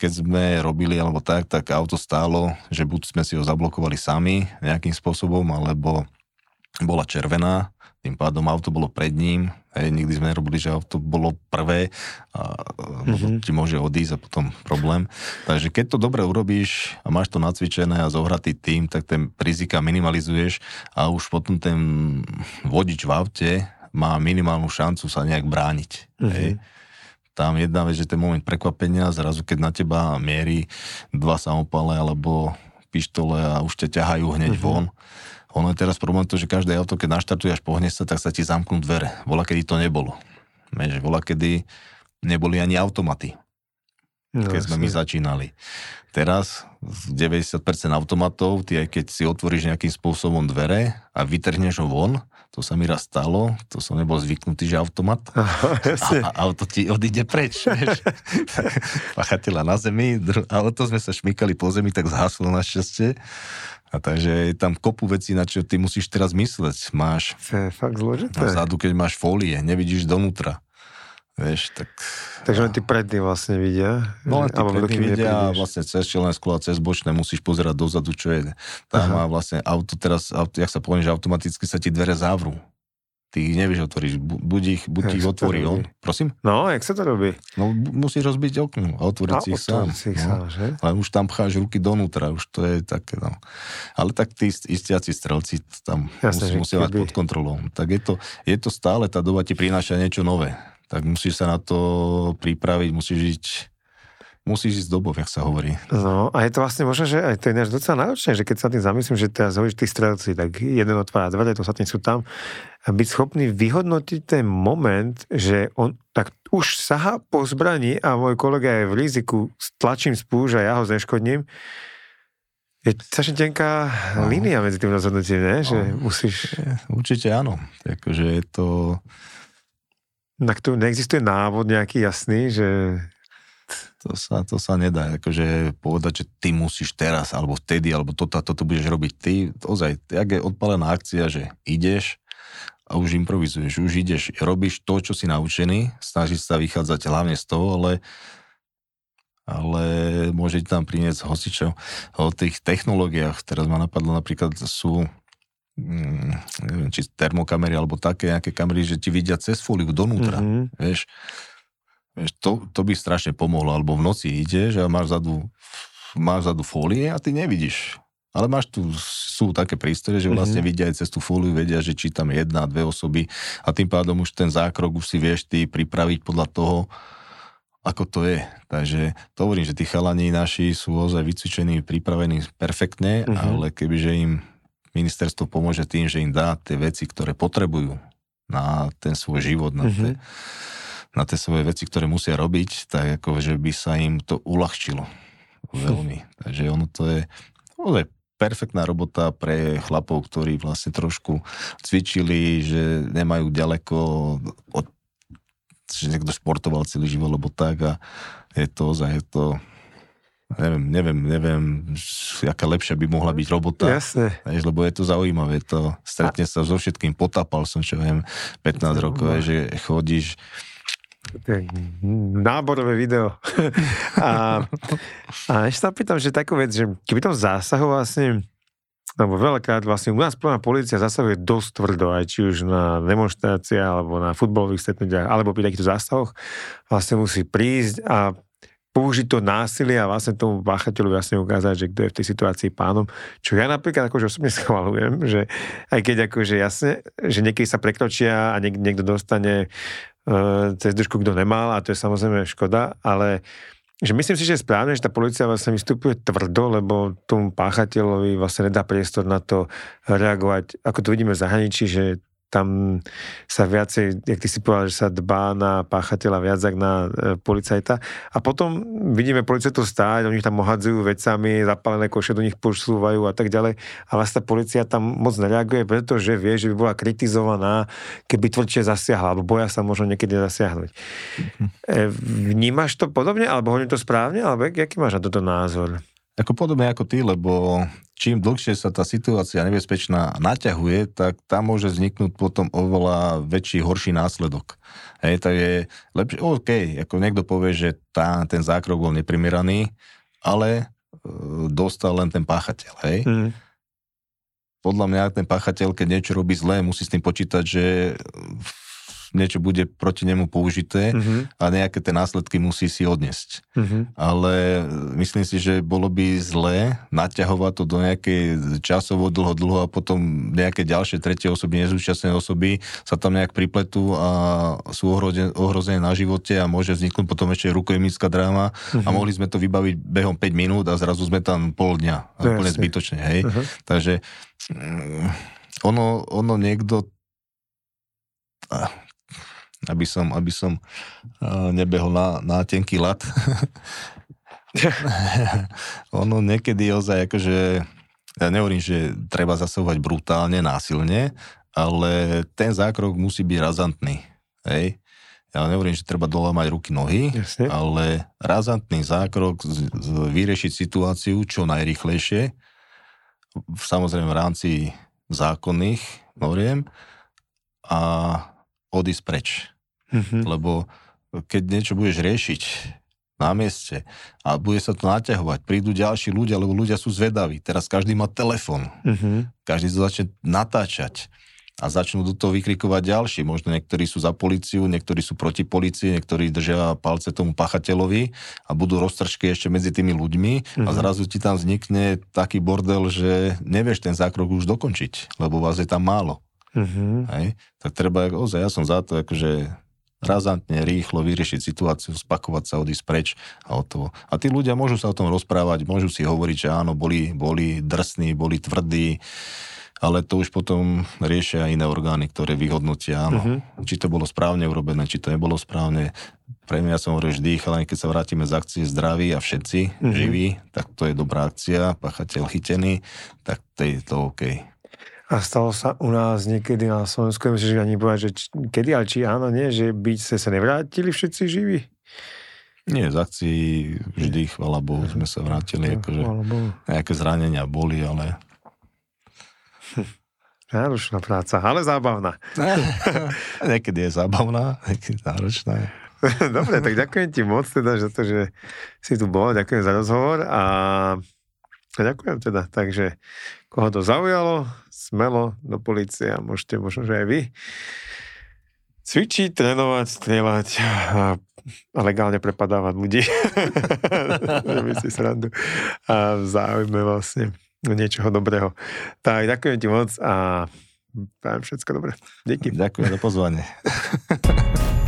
keď sme robili alebo tak, tak auto stálo, že buď sme si ho zablokovali sami nejakým spôsobom, alebo bola červená, tým pádom auto bolo pred ním, hej, nikdy sme nerobili, že auto bolo prvé a mm-hmm. ti môže odísť a potom problém. Takže keď to dobre urobíš a máš to nacvičené a zohratý tým, tak ten rizika minimalizuješ a už potom ten vodič v aute má minimálnu šancu sa nejak brániť. Mm-hmm. Hej. Tam jedna vec, že ten moment prekvapenia, zrazu keď na teba mierí dva samopale alebo pištole a už ťa ťahajú hneď mm-hmm. von, ono je teraz problém to, že každé auto, keď naštartuje až pohne sa, tak sa ti zamknú dvere. Vola, kedy to nebolo. Vieš, vola, kedy neboli ani automaty. No, keď sme my začínali. Teraz 90% automatov, ty aj keď si otvoríš nejakým spôsobom dvere a vytrhneš ho von, to sa mi raz stalo, to som nebol zvyknutý, že automat. Aha, a, a auto ti odíde preč. Pachateľa na zemi, auto sme sa šmykali po zemi, tak zhaslo našťastie. A takže je tam kopu vecí, na čo ty musíš teraz mysleť. Máš... To je fakt zložité. Vzadu, keď máš fólie, nevidíš donútra. Vieš, tak... Takže len tí prední vlastne vidia. No len tí prední vidia a vlastne cez čelné sklo a cez bočné musíš pozerať dozadu, čo je tam a vlastne auto teraz, auto, jak sa poviem, že automaticky sa ti dvere zavrú. Ty nevieš otvoriť, buď ich, buď ich otvorí on. Prosím? No, jak sa to robí? No, musíš rozbiť okno a otvoriť a si ich sám. Si ich no. sám že? Ale už tam pcháš ruky donútra, už to je také, no. Ale tak tí istiaci strelci tam Jasne, musí, musia mať pod kontrolou. Tak je to, je to stále, tá doba ti prináša niečo nové tak musíš sa na to pripraviť, musíš žiť musíš ísť dobov, jak sa hovorí. No a je to vlastne možno, že aj to je náš docela náročné, že keď sa tým zamyslím, že teraz hovoríš tí strelci, tak jeden otvára dvere, to sa tým sú tam, a byť schopný vyhodnotiť ten moment, že on tak už saha po zbraní a môj kolega je v riziku, stlačím spúž a ja ho zeškodním, je strašne tenká no. línia medzi tým rozhodnutím, ne? že no. musíš... Určite áno. Takže je to na tu neexistuje návod nejaký jasný, že... To sa, to sa nedá, akože povedať, že ty musíš teraz, alebo vtedy, alebo toto toto budeš robiť ty. Ozaj, jak je odpalená akcia, že ideš a už improvizuješ, už ideš, robíš to, čo si naučený, snažíš sa vychádzať hlavne z toho, ale ale môže tam priniesť hocičo. O tých technológiách, teraz ma napadlo napríklad, sú Mm, neviem, či termokamery alebo také nejaké kamery, že ti vidia cez fóliu donútra, mm-hmm. vieš. Vieš to, to by strašne pomohlo, alebo v noci ideš a máš zadu, máš zadu fólie a ty nevidíš. Ale máš tu, sú také prístroje, že vlastne mm-hmm. vidia aj cez tú fóliu, vedia, že či tam jedna, dve osoby a tým pádom už ten zákrok už si vieš ty pripraviť podľa toho, ako to je. Takže to hovorím, že tí chalani naši sú ozaj vycvičení, pripravení perfektne, mm-hmm. ale kebyže im ministerstvo pomôže tým, že im dá tie veci, ktoré potrebujú na ten svoj život, na, tie, mm-hmm. Na tie svoje veci, ktoré musia robiť, tak ako, že by sa im to uľahčilo veľmi. Takže ono to je, ono je perfektná robota pre chlapov, ktorí vlastne trošku cvičili, že nemajú ďaleko od že niekto športoval celý život, lebo tak a je to, je to neviem, neviem, neviem, aká lepšia by mohla byť robota. Jasne. Vieš, lebo je to zaujímavé, to stretne sa so všetkým, potapal som, čo viem, 15 rokov, že chodíš náborové video. a, a ešte sa pýtam, že takú vec, že keby tom zásahu vlastne lebo veľakrát vlastne u nás plná policia zasahuje dosť tvrdo, aj či už na demonstráciách, alebo na futbalových stretnutiach, alebo pri takýchto zásahoch, vlastne musí prísť a použiť to násilie a vlastne tomu páchateľu jasne ukázať, že kto je v tej situácii pánom. Čo ja napríklad akože osobne schvalujem, že aj keď akože jasne, že niekedy sa prekročia a niek- niekto dostane cez dušku, kto nemal a to je samozrejme škoda, ale že myslím si, že je správne, že tá policia vlastne vystupuje tvrdo, lebo tomu páchateľovi vlastne nedá priestor na to reagovať, ako to vidíme v zahraničí, že tam sa viacej, jak ty si povedal, že sa dbá na páchateľa viac ako na e, policajta. A potom vidíme policajtov stáť, oni tam ohadzujú vecami, zapálené koše do nich posúvajú a tak ďalej. A vlastne tá policia tam moc nereaguje, pretože vie, že by bola kritizovaná, keby tvrdšie zasiahla, alebo boja sa možno niekedy zasiahnuť. Mhm. E, vnímaš to podobne, alebo hovorím to správne, alebo aký máš na toto názor? Ako podobne ako ty, lebo čím dlhšie sa tá situácia nebezpečná naťahuje, tak tam môže vzniknúť potom oveľa väčší, horší následok. Hej, tak je lepšie, OK, ako niekto povie, že tá, ten zákrok bol neprimeraný, ale e, dostal len ten páchateľ, hej. Mm. Podľa mňa ten páchateľ, keď niečo robí zlé, musí s tým počítať, že niečo bude proti nemu použité uh-huh. a nejaké tie následky musí si odniesť. Uh-huh. Ale myslím si, že bolo by zlé naťahovať to do nejakej časovo dlho, dlho a potom nejaké ďalšie tretie osoby, nezúčastnené osoby sa tam nejak pripletú a sú ohrozené na živote a môže vzniknúť potom ešte rukojemická dráma uh-huh. a mohli sme to vybaviť behom 5 minút a zrazu sme tam pol dňa. A úplne zbytočne, hej. Uh-huh. Takže mm, ono, ono niekto aby som, aby som uh, nebehol na, na tenký lat. ono niekedy ozaj akože, ja nehovorím, že treba zasahovať brutálne, násilne, ale ten zákrok musí byť razantný. Hej? Ja nehovorím, že treba dolamať ruky, nohy, Jasne. ale razantný zákrok, z, z, vyriešiť situáciu čo najrychlejšie, samozrejme v rámci zákonných noriem a odísť preč. Mm-hmm. Lebo keď niečo budeš riešiť na mieste a bude sa to naťahovať, prídu ďalší ľudia, lebo ľudia sú zvedaví. Teraz každý má telefon, uh-huh. každý sa začne natáčať a začnú do toho vykrikovať ďalší. Možno niektorí sú za policiu, niektorí sú proti policii, niektorí držia palce tomu pachateľovi a budú roztržky ešte medzi tými ľuďmi mm-hmm. a mhm. zrazu ti tam vznikne taký bordel, že nevieš ten zákrok už dokončiť, lebo vás je tam málo. Mm-hmm. Hej? Tak treba, ozaj, ja som za to, akože razantne, rýchlo vyriešiť situáciu, spakovať sa, odísť preč a o to. A tí ľudia môžu sa o tom rozprávať, môžu si hovoriť, že áno, boli, boli drsní, boli tvrdí, ale to už potom riešia iné orgány, ktoré vyhodnotia, áno, uh-huh. či to bolo správne urobené, či to nebolo správne. Pre mňa som hovoril vždy, ale keď sa vrátime z akcie zdraví a všetci uh-huh. živí, tak to je dobrá akcia, pachateľ chytený, tak to je to OK. A stalo sa u nás niekedy na Slovensku, že ani povedať, že či, kedy, ale či áno, nie, že by ste sa nevrátili všetci živí? Nie, z akcií vždy, chvala Bohu, sme sa vrátili, akože nejaké zranenia boli, ale Náročná práca, ale zábavná. niekedy je zábavná, niekedy náročná. Dobre, tak ďakujem ti moc teda za to, že si tu bol, ďakujem za rozhovor a ďakujem teda. Takže koho to zaujalo, smelo do policie a môžete možno, že aj vy cvičiť, trénovať, strieľať a, a legálne prepadávať ľudí. Robí si srandu. A v záujme vlastne niečoho dobrého. Tak ďakujem ti moc a prajem všetko dobré. Díky. Ďakujem za pozvanie.